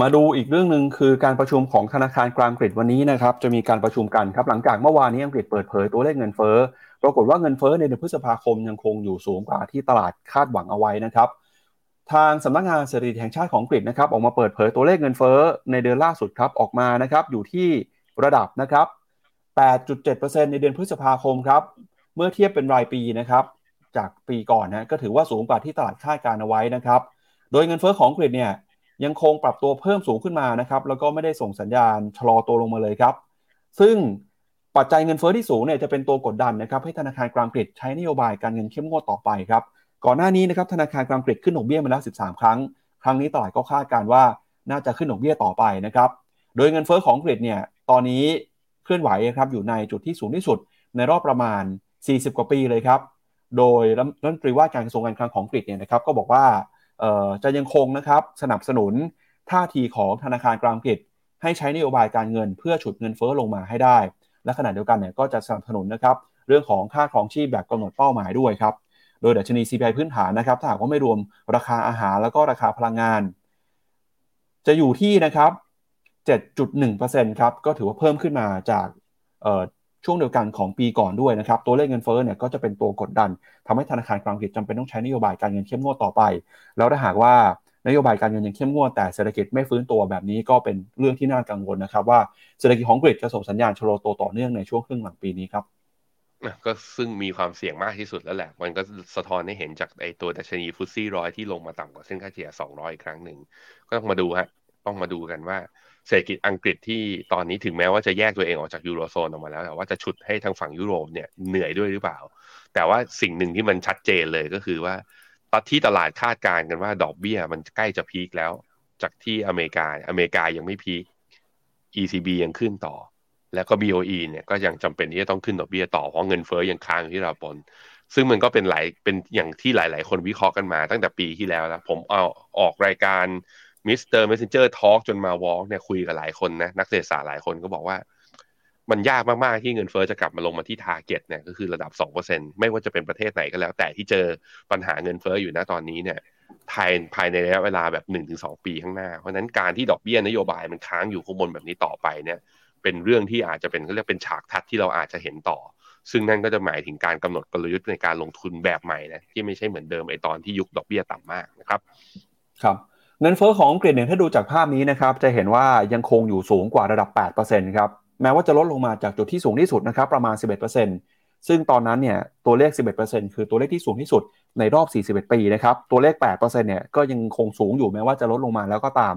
S2: มาดูอีกเรื่องหนึ่งคือการประชุมของธนาคารกลางอังกฤษวันนี้นะครับ จะมีการประชุมกันครับหลังจากเมื่อวานนี้อังกฤษเปิดเผยตัวเลขเงินเฟ้อปรากฏว่าเงินเฟ้อในเดือนพฤษภาคมยังคงอยู่สูงกว่าที่ตลาดคาดหวังเอาไว้นะครับทางสำนักงานเศรษฐกิจแห่งชาติของอังกฤษนะครับออกมาเปิดเผยตัวเลขเงินเฟ้อในเดือนล่าสุดครับออกมานะครับอยู่ที่ระดับนะครับ 8.7%ในเดือนพฤษภาคมครับ เมื่อเทียบเป็นรายปีนะครับ จากปีก่อนนะก็ถือว่าสูงกว่าที่ตลาดคาดการเอาไว้นะครับ โดยเงินเฟ้อของอังกฤษเนี่ยยังคงปรับตัวเพิ่มสูงขึ้นมานะครับ แล้วก็ไม่ได้ส่งสัญญาณชะลอตัวลงมาเลยครับ ซึ่งปัจจัยเงินเฟ้อที่สูงเนี่ยจะเป็นตัวกดดันนะครับให้ธนาคารกลางอังกฤษใช้นโยบายการเงินเข้มงวดต่อไปครับ ก่อนหน้านี้นะครับธนาคารกลางอังกฤษขึ้นดอกเบี้ยมาแล้ว 13 ครั้ง ครั้งนี้ตลาดก็คาดการว่าน่าจะขึ้นดอกเบี้ยต่อไปนะครับ โดยเงินเฟ้อของอังกฤษเนี่ยตอนนี้ เคลื่อนไหวครับอยู่ในจุดที่สูงที่สุด ในรอบประมาณ 40 กว่าปีเลยครับ โดยรัฐมนตรีว่าการกระทรวงการคลังของอังกฤษเนี่ยนะครับก็บอกว่าจะยังคงนะครับสนับสนุนท่าทีของธนาคารกลางอังกฤษ ให้ใช้นโยบายการเงินเพื่อฉุดเงินเฟ้อลงมาให้ได้ และขณะเดียวกันเนี่ยก็จะสนับสนุนนะครับเรื่องของค่าครองชีพแบบกำหนดเป้าหมายด้วยครับโดยดัชนี CPI พื้นฐานนะครับถ้าหากว่าไม่รวมราคาอาหารแล้วก็ราคาพลังงาน จะอยู่ที่นะครับ 7.1%ครับก็ถือว่าเพิ่มขึ้นมาจากช่วงเดียวกันของปีก่อนด้วยนะครับ ตัวเลขเงินเฟ้อเนี่ยก็จะเป็นตัวกดดันทำให้ธนาคารกลางอังกฤษจำเป็นต้องใช้นโยบายการเงินเข้มงวดต่อไป แล้วถ้าหากว่านโยบายการเงินยังเข้มงวดแต่เศรษฐกิจไม่ฟื้นตัวแบบนี้ก็เป็นเรื่องที่น่ากังวลนะครับ ว่าเศรษฐกิจของกรีกจะส่งสัญญาณชะลอตัวต่อเนื่องในช่วงครึ่งหลังปีนี้ครับ
S3: ก็ซึ่งมีความเสี่ยงมากที่สุดแล้วแหละ มันก็สะท้อนให้เห็นจากไอตัวดัชนีฟุตซี่ร้อยที่ลงมาต่ำกว่าเส้นค่าเฉลี่ย200 อีกครั้งหนึ่ง ก็ต้องมาดูฮะ ต้องมาดูกันว่า เศรษฐกิจอังกฤษที่ตอนนี้ถึงแม้ว่าจะแยกตัวเองออกจากยูโรโซนออกมาแล้วแต่ว่าจะฉุดให้ทางฝั่งยุโรปเนี่ยเหนื่อยด้วยหรือเปล่า แต่ว่าสิ่งหนึ่งที่มันชัดเจนเลยก็คือว่าตอนที่ตลาดคาดการณ์กันว่าดอกเบี้ยมันใกล้จะพีคแล้ว จากที่อเมริกาอเมริกายังไม่พีค ECB ยังขึ้นต่อ แล้วก็ BOE เนี่ยก็ยังจำเป็นที่จะต้องขึ้นดอกเบี้ยต่อเพราะเงินเฟ้อยังค้างที่เราปนซึ่งมันก็เป็นหลายเป็นอย่างที่หลาย ๆ คนวิเคราะห์กันมาตั้งแต่ปีที่แล้วแล้วผมเอาออกรายการ Mr. Messenger Talk จนมาวอล์กเนี่ยคุยกับหลายคนนะ นักเศรษฐศาสตร์หลายคนก็บอกว่า มันยากมาก ๆ ที่เงินเฟ้อจะกลับมาลงมาที่ target เนี่ยก็คือระดับ 2%ไม่ว่าจะเป็นประเทศไหนก็แล้ว แต่ที่เจอปัญหาเงินเฟ้ออยู่นะตอนนี้เนี่ยภายภายในระยะเวลาแบบ 1-2 ปีข้างหน้า เพราะนั้นการที่ดอกเบี้ยนโยบายมันค้างอยู่ข้างบนแบบนี้ต่อไปเนี่ยเป็นเรื่องที่อาจจะเป็นก็เรียกเป็นฉากทัดที่เราอาจจะเห็นต่อ ซึ่งนั่นก็จะหมายถึงการกำหนดกลยุทธ์ในการลงทุนแบบใหม่นะที่ไม่ใช่เหมือนเดิมไอตอนที่ยุคดอกเบี้ยต่ำมากนะครับ
S2: ครับ เงินเฟ้อของอังกฤษเนี่ยถ้าดูจากภาพนี้นะครับจะเห็นว่ายังคงอยู่สูงกว่าระดับ 8%ครับแม้ว่าจะลดลงมาจากจุดที่สูงที่สุดนะครับประมาณ 11%ซึ่งตอนนั้นเนี่ยตัวเลข 11%คือตัวเลขที่สูงที่สุดในรอบ 41 ปีนะครับตัวเลข 8%เนี่ยก็ยังคงสูงอยู่แม้ว่าจะลดลงมาแล้วก็ตาม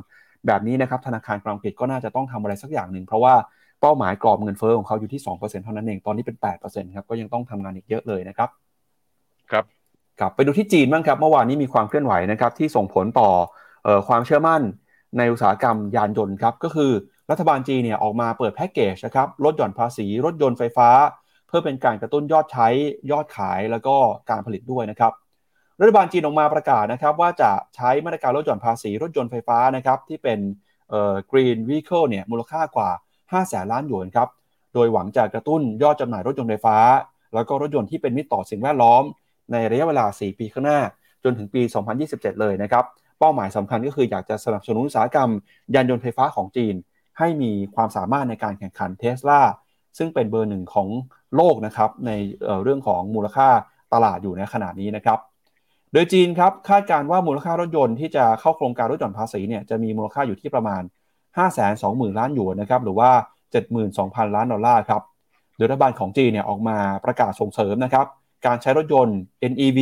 S2: แบบนี้นะครับธนาคารกลางอังกฤษก็น่าจะต้องทำอะไรสักอย่างหนึ่งเพราะว่าเป้าหมายกรอบเงินเฟ้อของเขาอยู่ที่ 2%เท่านั้นเองตอนนี้เป็น 8%ครับก็ยังต้องทำงานอีกเยอะเลยนะครับ
S3: ครับ
S2: กลับไปดูที่จีนบ้างครับเมื่อวานนี้มีความเคลื่อนไหวนะครับที่ส่งผลต่ออ ความเชื่อมั่นในอุตสาหกรรมยานยนต์ครับก็คือรัฐบาลจีนเนี่ยออกมาเปิดแพ็กเกจนะครับลดหย่อนภาษีรถยนต์ไฟฟ้า เพื่อเป็นการกระตุ้นยอดใช้ยอดขายแล้วก็การผลิตด้วยนะครับรัฐบาลจีนออกมาประกาศนะครับว่าจะใช้มาตรการลดหย่อนภาษีรถยนต์ไฟฟ้านะครับที่เป็นเอ่อ green vehicle เนี่ยมูลค่ากว่า 5 แสนล้านหยวนครับโดยหวังจะกระตุ้นยอดจำหน่ายรถยนต์ไฟฟ้า แล้วก็รถยนต์ที่เป็นมิตรต่อสิ่งแวดล้อม ในระยะเวลา 4 ปีข้างหน้าจนถึงปี 2027 เลยนะครับ เป้าหมายสำคัญก็คืออยากจะสนับสนุนอุตสาหกรรม ยานยนต์ไฟฟ้าของจีน ให้มีความสามารถในการแข่งขันเทสลาซึ่งเป็นเบอร์หนึ่งของโลกนะครับในเรื่องของมูลค่าตลาดอยู่ในขณะนี้นะครับ โดยจีนครับคาดการณ์ว่ามูลค่ารถยนต์ที่จะเข้าโครงการลดหย่อนภาษีเนี่ยจะมีมูลค่าอยู่ที่ประมาณ 520,000 ล้านหยวนนะครับหรือว่า 72,000 ล้านดอลลาร์ครับโดยรัฐบาลของจีนเนี่ยออกมาประกาศส่งเสริมนะครับการใช้รถยนต์ NEV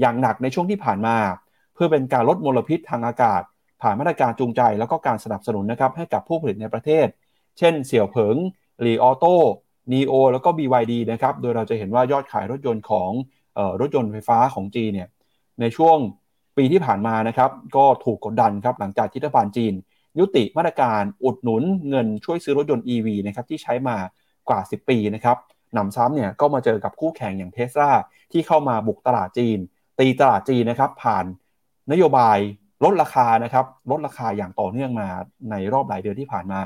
S2: อย่างหนักในช่วงที่ผ่านมา เพื่อเป็นการลดมลพิษทางอากาศ ผ่านมาตรการจูงใจ แล้วก็การสนับสนุนนะครับให้กับผู้ผลิตในประเทศ เช่น เสี่ยวเผิงลีออโต้นีโอแล้วก็ BYD นะครับ โดยเราจะเห็นว่ายอดขายรถยนต์ของออรถยนต์ไฟฟ้าของจีนเนี่ยในช่วงปีที่ผ่านมานะครับก็ถูกกดดันครับหลังจากที่รัฐบาลจีน ยุติมาตรการอุดหนุนเงินช่วยซื้อรถยนต์ EV นะครับที่ใช้มากว่า 10 ปีนะครับหนำซ้ำเนี่ยก็มาเจอกับคู่แข่งอย่างเทสลาที่เข้ามาบุกตลาดจีน ตีตลาดจีนนะครับผ่าน นโยบายลดราคานะครับลดราคาอย่างต่อเนื่องมาในรอบหลายเดือนที่ผ่านมา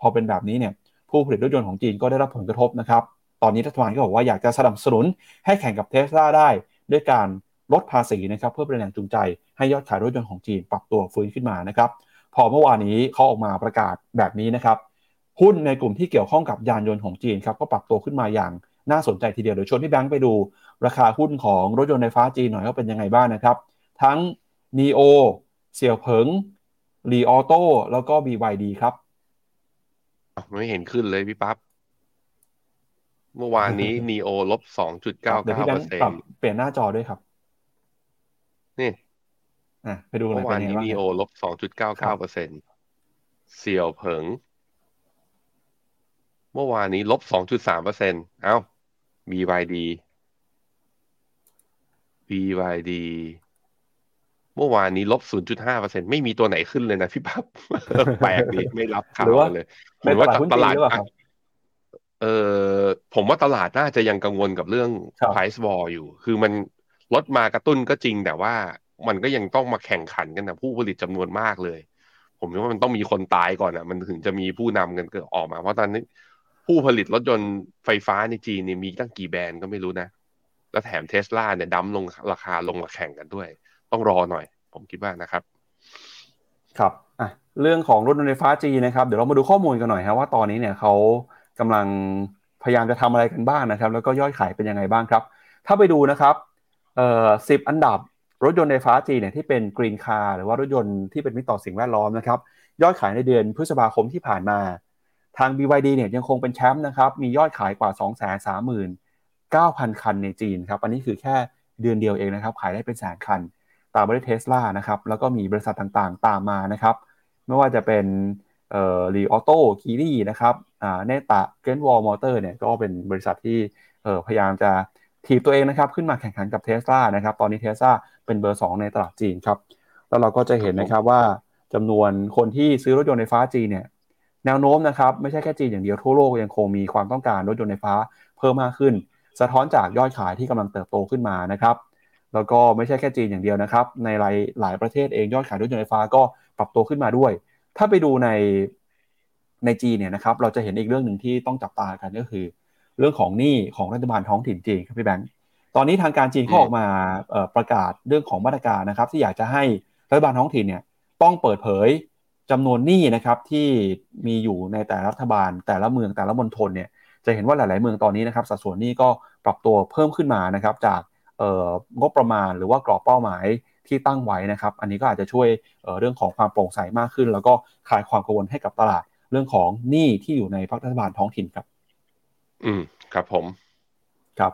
S2: พอเป็นแบบนี้เนี่ยผู้ผลิตรถยนต์ของจีนก็ได้รับผลกระทบนะครับตอนนี้รัฐบาลก็บอกว่าอยากจะสนับสนุนให้แข่งกับเทสลาได้ ด้วยการลดภาษีนะครับเพื่อเป็นแรงจูงใจให้ยอดขายรถยนต์ของจีนปรับตัวฟื้นขึ้นมานะครับพอเมื่อวานนี้เขาออกมาประกาศแบบนี้นะครับหุ้นในกลุ่มที่เกี่ยวข้องกับยานยนต์ของจีนครับก็ปรับตัวขึ้นมาอย่างน่าสนใจทีเดียวเดี๋ยวชวนพี่แบงค์ไปดู ราคาหุ้นของรถยนต์ไฟฟ้าจีนหน่อยว่าเป็นยังไงบ้างนะครับ ทั้ง NEO เสี่ยวเผิงรีออโต้แล้วก็ BYD ครับ
S3: ไม่เห็นขึ้นเลยพี่ปั๊บเมื่อวานนี้ neo ลบสองจุดเก้า
S2: เดี๋ยว
S3: เก้า
S2: พี่แบ
S3: เป
S2: ง
S3: อร์
S2: ค์
S3: เซ็น
S2: ปรับ
S3: ต์
S2: เปลี่ยนหน้าจอด้วยครับ
S3: นี่
S2: อะไปดูหน่
S3: เมื่
S2: อย
S3: อวาน
S2: เป็นยัง
S3: นี้
S2: ไงบ้าง
S3: neo ลบสองจุดเก้าเก้าเปอร์เซ็นต์เสี่ยวเผิง เมื่อวานนี้ลบสองจุดสามเปอร์เซ็นต์เอ้า BYD BYD เมื่อวานนี้ลบ 0.5%ไม่มีตัวไหนขึ้นเลยนะพี่ปั๊บแปลกดีไม่รับข่า
S2: หรือ
S3: ว
S2: ว่า
S3: เลย
S2: ในตลาดหุ้นจีนหรือเปล่าครับ
S3: เออผมว่าตลาดน่าจะยังกังวลกับเรื่อง
S2: ครับ
S3: price war อยู่ คือมันลดมากระตุ้นก็จริงแต่ว่ามันก็ยังต้องมาแข่งขันกันนะผู้ผลิตจำนวนมากเลย ผมคิดว่ามันต้องมีคนตายก่อนอะ มันถึงจะมีผู้นำกันเกิดออกมา เพราะตอนนี้ผู้ผลิตรถยนต์ไฟฟ้าในจีนเนี่ยมีตั้งกี่แบรนด์ก็ไม่รู้นะ แล้วแถมเทสลาเนี่ยดั้มลงราคาลงมาแข่งกันด้วย ต้องรอหน่อย ผมคิดว่านะครับ
S2: ครับอะเรื่องของรถยนต์ไฟฟ้าจีนะครับ เดี๋ยวเรามาดูข้อมูลกันหน่อยครับว่าตอนนี้เนี่ยเขากำลังพยายามจะทำอะไรกันบ้างนะครับ แล้วก็ยอดขายเป็นยังไงบ้างครับ ถ้าไปดูนะครับเอ่อสิบอันดับรถยนต์ไฟฟ้าจีนเนี่ยที่เป็น green car หรือว่ารถยนต์ที่เป็นมิตรต่อสิ่งแวดล้อมนะครับ ยอดขายในเดือนพฤษภาคมที่ผ่านมา ทาง BYD เนี่ยยังคงเป็นแชมป์นะครับ มียอดขายกว่า 239,000 คันในจีนครับ อันนี้คือแค่เดือนเดียวเองนะครับ ขายได้เป็นแสนคัน ตามมาด้วยเทสลานะครับ แล้วก็มีบริษัทต่างๆ ตามมานะครับ ไม่ว่าจะเป็นเอ่อ Li Auto Geely นะครับอ่า Neta Great Wall Motor เนี่ยก็เป็นบริษัทที่เอ่อพยายามจะถีบตัวเองนะครับ ขึ้นมาแข่งขันกับเทสลานะครับ ตอนนี้เทสลาเป็นเบอร์ 2 ในตลาดจีนครับ แล้วเราก็จะเห็นนะครับว่าจำนวนคนที่ซื้อรถยนต์ไฟฟ้าจีนเนี่ยแนวโน้มนะครับไม่ใช่แค่จีนอย่างเดียวทั่วโลกยังคงมีความต้องการรถยนต์ไฟฟ้าเพิ่มมากขึ้น สะท้อนจากยอดขายที่กำลังเติบโตขึ้นมานะครับ แล้วก็ไม่ใช่แค่จีนอย่างเดียวนะครับ ในหลายหลายประเทศเองยอดขายรถยนต์ไฟฟ้าก็ปรับตัวขึ้นมาด้วย ถ้าไปดูในในจีนเนี่ยนะครับ เราจะเห็นอีกเรื่องหนึ่งที่ต้องจับตากันก็คือ เรื่องของหนี้ของรัฐบาลท้องถิ่นจีนครับพี่แบงค์ตอนนี้ทางการจีนเขาออกมาประกาศเรื่องของมาตรการนะครับ ที่อยากจะให้รัฐบาลท้องถิ่นเนี่ยต้องเปิดเผยจำนวนหนี้นะครับที่มีอยู่ในแต่รัฐบาล แต่ละเมืองแต่ละมณฑลเนี่ยจะเห็นว่าหลาย ๆ เมืองตอนนี้นะครับสัดส่วนหนี้ก็ปรับตัวเพิ่มขึ้นมานะครับจาก งบประมาณหรือว่ากรอบเป้าหมายที่ตั้งไว้นะครับ อันนี้ก็อาจจะช่วยเเรื่องของความโปร่งใสมากขึ้น แล้วก็คลายความกังวลให้กับตลาดเรื่องของหนี้ที่อยู่ในภาครัฐบาลท้องถิ่นครับ
S3: อืมครับผม
S2: ครับ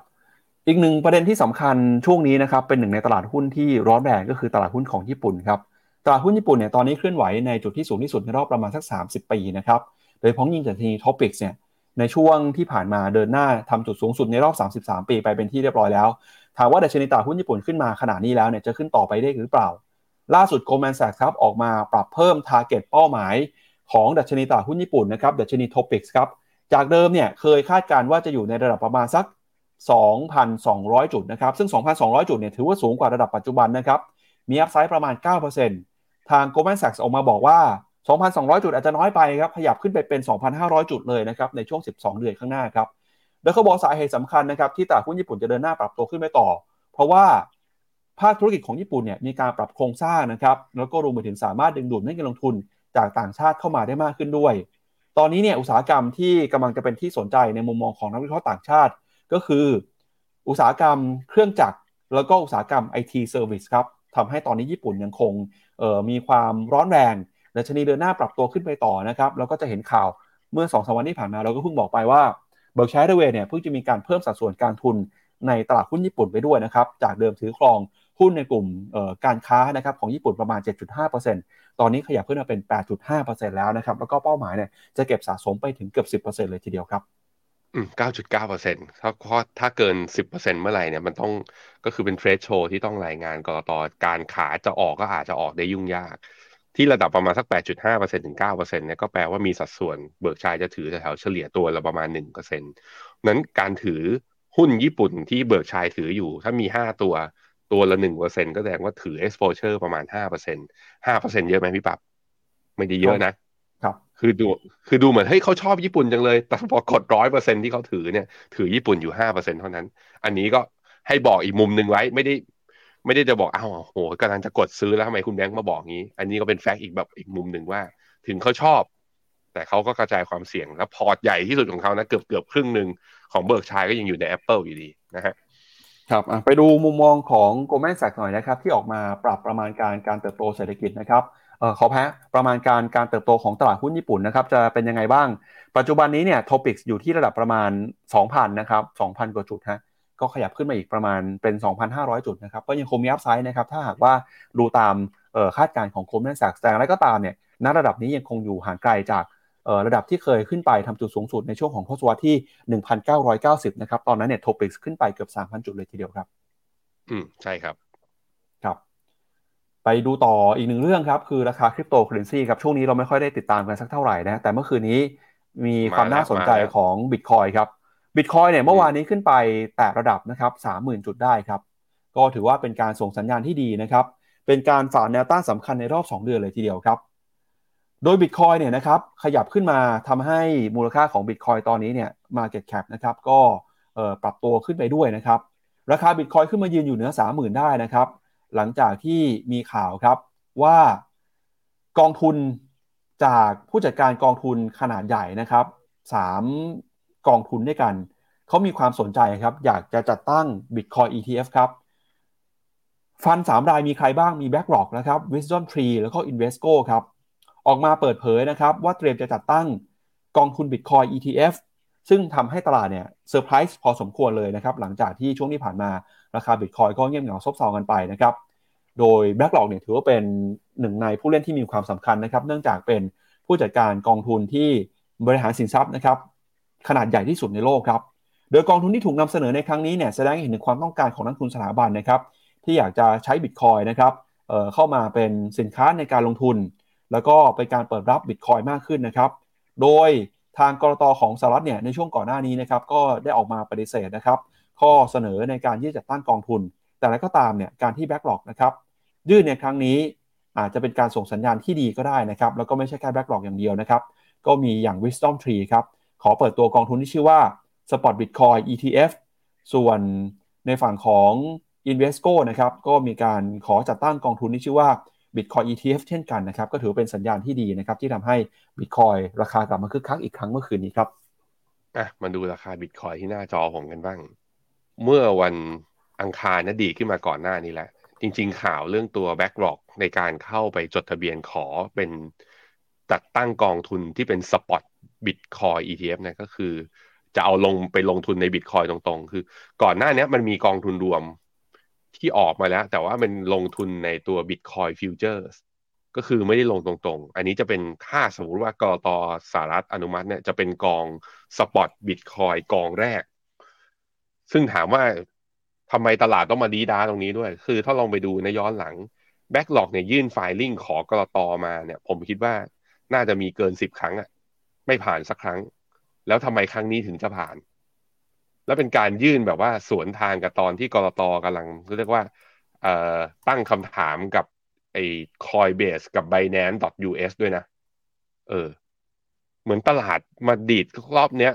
S2: อีกหนึ่งประเด็นที่สำคัญช่วงนี้นะครับเป็นหนึ่งในตลาดหุ้นที่ร้อนแรงก็คือตลาดหุ้นของญี่ปุ่นครับตลาดหุ้นญี่ปุ่นเนี่ยตอนนี้เคลื่อนไหวในจุดที่สูงที่สุดในรอบประมาณสัก 30 ปีนะครับโดยอ้างอิงจาก TOPIX เนี่ยในช่วงที่ผ่านมาเดินหน้าทำจุดสูงสุดในรอบ 33 ปีไปเป็นที่เรียบร้อยแล้ว ถามว่าดัชนีตลาดหุ้นญี่ปุ่นขึ้นมาขนาดนี้แล้วเนี่ยจะขึ้นต่อไปได้หรือเปล่า ล่าสุด Goldman Sachs ครับออกมาปรับเพิ่ม target เป้าหมาย ของดัชนีตลาดหุ้นญี่ปุ่นนะครับดัชนีท็อปิกครับจากเดิมเนี่ยเคยคาดการณ์ว่าจะอยู่ในระดับประมาณสัก 2,200 จุดนะครับซึ่ง 2,200 จุดเนี่ยถือว่าสูงกว่าระดับปัจจุบันนะครับมีอัพไซด์ประมาณ 9%ทาง Goldman Sachs ออกมาบอกว่า 2,200 จุดอาจจะน้อยไปครับขยับขึ้นไปเป็น 2,500 จุดเลยนะครับในช่วง 12 เดือนข้างหน้าครับ โดยเขาบอกสาเหตุสำคัญนะครับที่ตลาดหุ้นญี่ปุ่นจะเดินหน้าปรับตัวขึ้นไปต่อ เพราะว่าภาคธุรกิจของญี่ปุ่นเนี่ยมีการปรับโครงสร้างนะครับแล้วก็รวมไปถึงสามารถดึงดูดให้เงินลงทุนจากต่างชาติเข้ามาได้มากขึ้นด้วย ตอนนี้เนี่ยอุตสาหกรรมที่กำลังจะเป็นที่สนใจในมุมมองของนักวิเคราะห์ต่างชาติ ก็คือ อุตสาหกรรมเครื่องจักรแล้วก็อุตสาหกรรม IT Service ครับทำให้ตอนนี้ญี่ปุ่นยังคงมีความร้อนแรงดัชนีเดินหน้าปรับตัวขึ้นไปต่อนะครับแล้วก็จะเห็นข่าวเมื่อ2อสวันที่ผ่านมาเราก็เพิ่งบอกไปว่า บิร์กชัยเดเวเนี่ยเพิ่งจะมีการเพิ่มสัดส่วนการทุนในตลาดหุ้นญี่ปุ่นไปด้วยนะครับ จากเดิมถือครองหุ้นในกลุ่มการค้านะครับของญี่ปุ่นประมาณ 7.5%ตอนนี้ขยับขึ้นมาเป็น 8.5%แล้วนะครับ แล้วก็เป้าหมายเนี่ยจะเก็บสะสมไปถึงเกือบ 10%เลยทีเดียวครับ
S3: อืม9.9%ถ้าถ้าเกิน 10%เมื่อไหร่เนี่ยมันต้องก็คือเป็นเทรดโชที่ต้องรายงานกรตการขาจะออกก็อาจจะออกได้ยุ่งยาก ที่ระดับประมาณสัก 8.5%ถึง9%เนี่ยก็แปลว่ามีสัดส่วนเบิกชายจะถือแถวเฉลี่ยตัวละประมาณ 1%นั้นการถือหุ้นญี่ปุ่นที่เบิกชายถืออยู่ ถ้ามี 5 ตัวตัวละหนึ่งเปอร์เซ็นก็แสดงว่าถือ exposure ประมาณห้าเปอร์เซ็นห้าเปอร์เซ็นเยอะไหมพี่ปับ๊บไม่ได้เยอะนะ
S2: ครับ
S3: คือดูคือดูเหมือนเฮ้ยเขาชอบญี่ปุ่นจังเลย แต่พอกดร้อยเปอร์เซ็นที่เขาถือเนี่ย ถือญี่ปุ่นอยู่ห้าเปอร์เซ็นเท่านั้น อันนี้ก็ให้บอกอีกมุมหนึ่งไว้ไม่ได้ ไม่ได้จะบอกอ้าวโหกำลังจะกดซื้อแล้วทำไมคุณแบงค์มาบอกงี้ อันนี้ก็เป็น fact อีกแบบอีกมุมหนึ่งว่า ถึงเขาชอบ แต่เขาก็กระจายความเสี่ยง แล้วพอร์ตใหญ่ที่สุดของเขานะเกือบเกือบครึ่งหนึ่งของ Berkshire ก็ยังอยู่ใน Apple อยู่ดีนะฮะ
S2: ครับไปดูมุมมองของ Goldman Sachs หน่อยนะครับ ที่ออกมาปรับประมาณการการเติบโตเศรษฐกิจนะครับเออขออภัยประมาณการการเติบโตของตลาดหุ้นญี่ปุ่นนะครับจะเป็นยังไงบ้าง ปัจจุบันนี้เนี่ย TOPIX อยู่ที่ระดับประมาณ 2,000 นะครับ 2,000 กว่าจุดฮะ ก็ขยับขึ้นมาอีกประมาณเป็น 2,500 จุดนะครับ ก็ยังคงมี upside นะครับ ถ้าหากว่าดูตามคาดการณ์ของ Goldman Sachs แต่อะไรก็ตามเนี่ยณระดับนี้ยังคงอยู่ห่างไกลจากระดับที่เคยขึ้นไปทำจุดสูงสุดในช่วงของทศวรรษที่ 1,990 นะครับ ตอนนั้นเนี่ย TOPIX ขึ้นไปเกือบ 3,000 จุดเลยทีเดียวครับ
S3: อืม ใช่ครับ
S2: ครับ ไปดูต่ออีกหนึ่งเรื่องครับ คือราคาคริปโตเคอเรนซีครับ ช่วงนี้เราไม่ค่อยได้ติดตามกันสักเท่าไหร่นะ แต่เมื่อคืนนี้มีความน่าสนใจของบิตคอยน์ครับ บิตคอยน์เนี่ยเมื่อวานนี้ขึ้นไปแตะระดับนะครับสามหมื่นจุดได้ครับ ก็ถือว่าเป็นการส่งสัญญาณที่ดีนะครับ เป็นการฝ่าแนวต้านสำคัญในรอบ 2 เดือนเลยทีเดียวครับ โดยบิตคอยน์เนี่ยนะครับขยับขึ้นมาทำให้มูลค่าของบิตคอยน์ตอนนี้เนี่ย market cap นะครับก็ปรับตัวขึ้นไปด้วยนะครับ ราคาบิตคอยน์ขึ้นมายืนอยู่เหนือ 30,000 ได้นะครับ หลังจากที่มีข่าวครับว่ากองทุนจากผู้จัดการกองทุนขนาดใหญ่นะครับ3 กองทุนด้วยกัน เขามีความสนใจครับ อยากจะจัดตั้ง Bitcoin ETF ครับ ฟัน 3 รายมีใครบ้างมี BlackRock นะครับ Wisdom Tree แล้วก็ Invesco ครับ ออกมาเปิดเผยนะครับ ว่าเตรียมจะจัดตั้งกองทุน Bitcoin ETF ซึ่งทำให้ตลาดเนี่ยเซอร์ไพรส์พอสมควรเลยนะครับ หลังจากที่ช่วงที่ผ่านมาราคาบิตคอยก็เงียบเหงาซบเซากันไปนะครับ โดย BlackRock เนี่ยถือว่าเป็นหนึ่งในผู้เล่นที่มีความสำคัญนะครับ เนื่องจากเป็นผู้จัดการกองทุนที่บริหารสินทรัพย์นะครับ ขนาดใหญ่ที่สุดในโลกครับ โดยกองทุนที่ถูกนำเสนอในครั้งนี้เนี่ยแสดงให้เห็นถึงความต้องการของนักทุนสถาบันนะครับที่อยากจะใช้บิตคอยนะครับเเข้ามาเป็นสินค้าในการลงทุน แล้วก็เป็นการเปิดรับบิตคอยมากขึ้นนะครับ โดยทางกรตของสหรัฐเนี่ยในช่วงก่อนหน้านี้นะครับก็ได้ออกมาปฏิเสธนะครับข้อเสนอในการที่จะตั้งกองทุน แต่แล้วก็ตามเนี่ยการที่แบ็กหลอกนะครับยื่นในครั้งนี้อาจจะเป็นการส่งสัญญาณที่ดีก็ได้นะครับ แล้วก็ไม่ใช่แค่ BlackRock อย่างเดียวนะครับ ก็มีอย่าง Wisdom Tree ครับ ขอเปิดตัวกองทุนที่ชื่อว่า Spot Bitcoin ETF ส่วนในฝั่งของ Invesco นะครับก็มีการขอจัดตั้งกองทุนที่ชื่อว่า Bitcoin ETF เช่นกันนะครับก็ถือเป็นสัญญาณที่ดีนะครับที่ทำให้ Bitcoin ราคากลับมาคึกคักอีกครั้งเมื่อคืนนี้ครับ
S3: อะมาดูราคาบิตคอยที่หน้าจอผมกันบ้าง เมื่อวันอังคารนะดีขึ้นมาก่อนหน้านี้แหละ จริง ๆ ข่าวเรื่องตัว Backlog ในการเข้าไปจดทะเบียนขอเป็นจัดตั้งกองทุนที่เป็นสปอต บิตคอย ETF นะก็คือ จะเอาลงไปลงทุนในบิตคอยตรงๆ คือ ก่อนหน้านี้มันมีกองทุนรวมที่ออกมาแล้ว แต่ว่ามันลงทุนในตัว Bitcoin Futures ก็คือไม่ได้ลงตรงๆ อันนี้จะเป็นถ้าสมมติว่ากรตสหรัฐอนุมัติเนี่ยจะเป็นกองสปอตบิตคอยกองแรก ซึ่งถามว่าทำไมตลาดต้องมาดีด้าตรงนี้ด้วย คือถ้าลองไปดูในย้อนหลังแบ็กหลอกเนี่ยยื่นไฟลิ่งขอกรตมาเนี่ย ผมคิดว่าน่าจะมีเกินสิบครั้งอะ ไม่ผ่านสักครั้ง แล้วทำไมครั้งนี้ถึงจะผ่าน แล้วเป็นการยื่นแบบว่าสวนทางกับตอนที่กรตกำลังเรียกว่าตั้งคำถามกับไอ้ Coinbase กับ Binance.us ด้วยนะ เออ เหมือนตลาดมาดีดรอบเนี้ย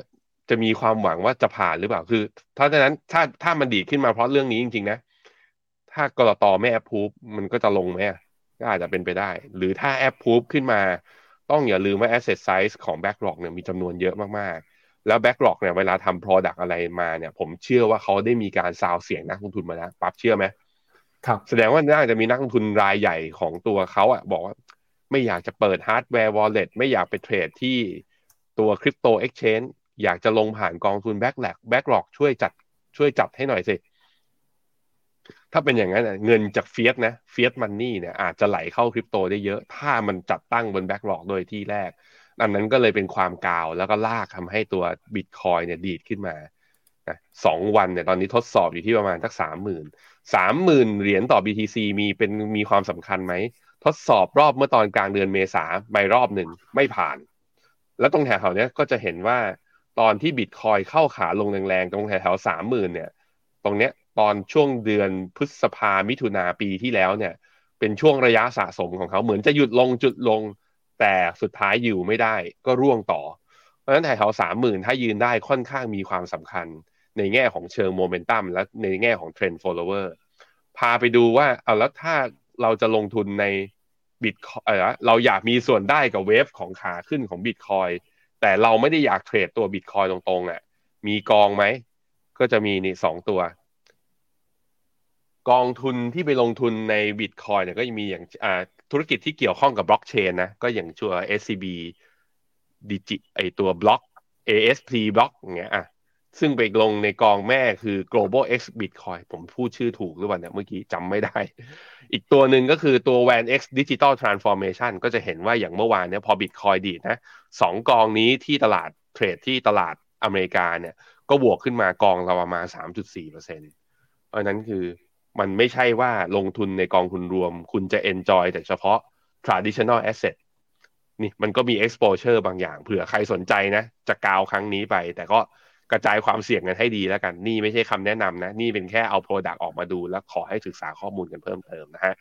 S3: จะมีความหวังว่าจะผ่านหรือเปล่า คือถ้าฉะนั้นถ้าถ้ามันดีดขึ้นมาเพราะเรื่องนี้จริง ๆ นะ ถ้ากรตไม่แอปพูฟมันก็จะลงไหมก็อาจจะเป็นไปได้ หรือถ้าแอปพูฟขึ้นมา ต้องอย่าลืมว่า asset size ของ backlog เนี่ยมีจำนวนเยอะมากๆ แล้ว backlog เนี่ยเวลาทำ product อะไรมาเนี่ย ผมเชื่อว่าเขาได้มีการซาวเสียงนักลงทุนมาแล้วปั๊บเชื่อไหม
S2: ครับ
S3: แสดงว่าน่าจะมีนักลงทุนรายใหญ่ของตัวเขาอะบอกว่าไม่อยากจะเปิด hardware wallet ไม่อยากไปเทรดที่ตัว crypto exchange อยากจะลงผ่านกองทุน BlackRock BlackRock ช่วยจัดช่วยจัดให้หน่อยสิ ถ้าเป็นอย่างนั้นเงินจาก fiat นะ fiat money เนี่ยอาจจะไหลเข้าคริปโตได้เยอะ ถ้ามันจัดตั้งบน BlackRock โดยที่แรกดังนั้นก็เลยเป็นความกาวแล้วก็ลากทำให้ตัวบิตคอยเนี่ยดีดขึ้นมานะสองวันเนี่ยตอนนี้ทดสอบอยู่ที่ประมาณสักสามหมื่นสามหมื่นเหรียญต่อ BTC มีเป็นมีความสำคัญไหม ทดสอบรอบเมื่อตอนกลางเดือนเมษาไปรอบหนึ่งไม่ผ่าน แล้วตรงแถวๆนี้ก็จะเห็นว่าตอนที่บิตคอยเข้าขาลงแรงๆ ตรงแถวๆสามหมื่นเนี่ย ตรงเนี้ย ตอนช่วงเดือนพฤษภามิถุนาปีที่แล้วเนี่ย เป็นช่วงระยะสะสมของเขาเหมือนจะหยุดลงหยุดลง แต่สุดท้ายอยู่ไม่ได้ก็ร่วงต่อ เพราะฉะนั้นแถวสามหมื่นถ้ายืนได้ค่อนข้างมีความสำคัญ ในแง่ของเชิงโมเมนตัมและในแง่ของเทรนด์ follower พาไปดูว่าเอาแล้วถ้าเราจะลงทุนในบิตคอยน์เราอยากมีส่วนได้กับ wave ของขาขึ้นของบิตคอยน์แต่เราไม่ได้อยากเทรดตัวบิตคอยน์ตรงๆอะมีกองไหมก็จะมีนี่สองตัว กองทุนที่ไปลงทุนในบิตคอยเนี่ยก็มีอย่างธุรกิจที่เกี่ยวข้องกับบล็อกเชนนะ ก็อย่างชัว SCB ดิจิไอตัวบล็อก ASP บล็อกอย่างเงี้ยอะซึ่งไปลงในกองแม่คือ global x bitcoin ผมพูดชื่อถูกหรือเปล่าเนี่ยเมื่อกี้จำไม่ได้ อีกตัวหนึ่งก็คือตัว WAN X Digital Transformation ก็จะเห็นว่าอย่างเมื่อวานเนี่ยพอ Bitcoin ดีดนะสองกองนี้ที่ตลาดเทรดที่ตลาดอเมริกาเนี่ย ก็บวกขึ้นมากองเราประมาณ 3.4%เพราะนั้นคือ มันไม่ใช่ว่าลงทุนในกองทุนรวม คุณจะ enjoy แต่เฉพาะ traditional asset นี่มันก็มี exposure บางอย่างเผื่อใครสนใจนะจะกาวครั้งนี้ไป แต่ก็กระจายความเสี่ยงกันให้ดีแล้วกัน นี่ไม่ใช่คำแนะนำนะ นี่เป็นแค่เอา Product ออกมาดู แล้วขอให้ศึกษาข้อมูลกันเพิ่มเติมนะฮะ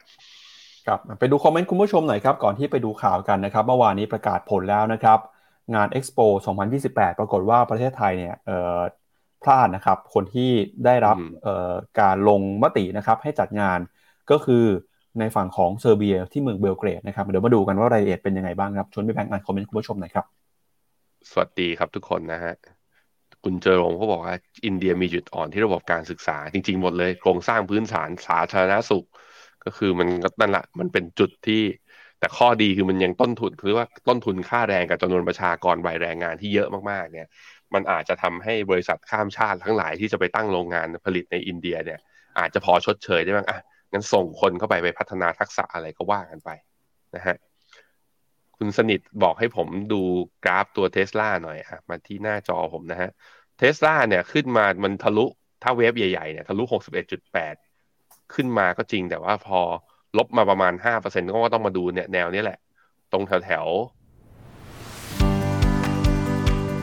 S2: ครับไปดูคอมเมนต์คุณผู้ชมหน่อยครับ ก่อนที่ไปดูข่าวกันนะครับ เมื่อวานนี้ประกาศผลแล้วนะครับ งาน Expo 2028 ปรากฏว่าประเทศไทยเนี่ย พลาดนะครับ คนที่ได้รับการลงมตินะครับ ให้จัดงานก็คือในฝั่งของเซอร์เบียที่เมืองเบลเกรดนะครับ เดี๋ยวมาดูกันว่ารายละเอียดเป็นยังไงบ้างครับ ชวนพี่แบงค์อ่านคอมเมนต์คุณผู้ชมหน่อยครับ
S3: สวัสดีครับทุกคนนะฮะคุณเจอรงเขาบอกว่า อินเดียมีจุดอ่อนที่ระบบการศึกษา จริง ๆ หมดเลย โครงสร้างพื้นฐานสาธารณสุข ก็คือมันก็นั่นแหละมันเป็นจุดที่แต่ข้อดีคือมันยังต้นทุนคือว่าต้นทุนค่าแรงกับจำนวนประชากรวัยแรงงานที่เยอะมากๆเนี่ย มันอาจจะทำให้บริษัทข้ามชาติทั้งหลายที่จะไปตั้งโรงงานผลิตในอินเดียเนี่ย อาจจะพอชดเชยได้บ้างอะงั้นส่งคนเข้าไปไปพัฒนาทักษะอะไรก็ว่ากันไปนะฮะคุณสนิทบอกให้ผมดูกราฟตัวเทสลาหน่อยอะมาที่หน้าจอผมนะฮะเทสลาเนี่ยขึ้นมามันทะลุถ้าเวฟใหญ่ๆเนี่ยทะลุ 61.8 ขึ้นมาก็จริงแต่ว่าพอลบมาประมาณ 5%ก็ต้องมาดูเนี่ยแนวนี้แหละ ตรงแถว
S4: ๆ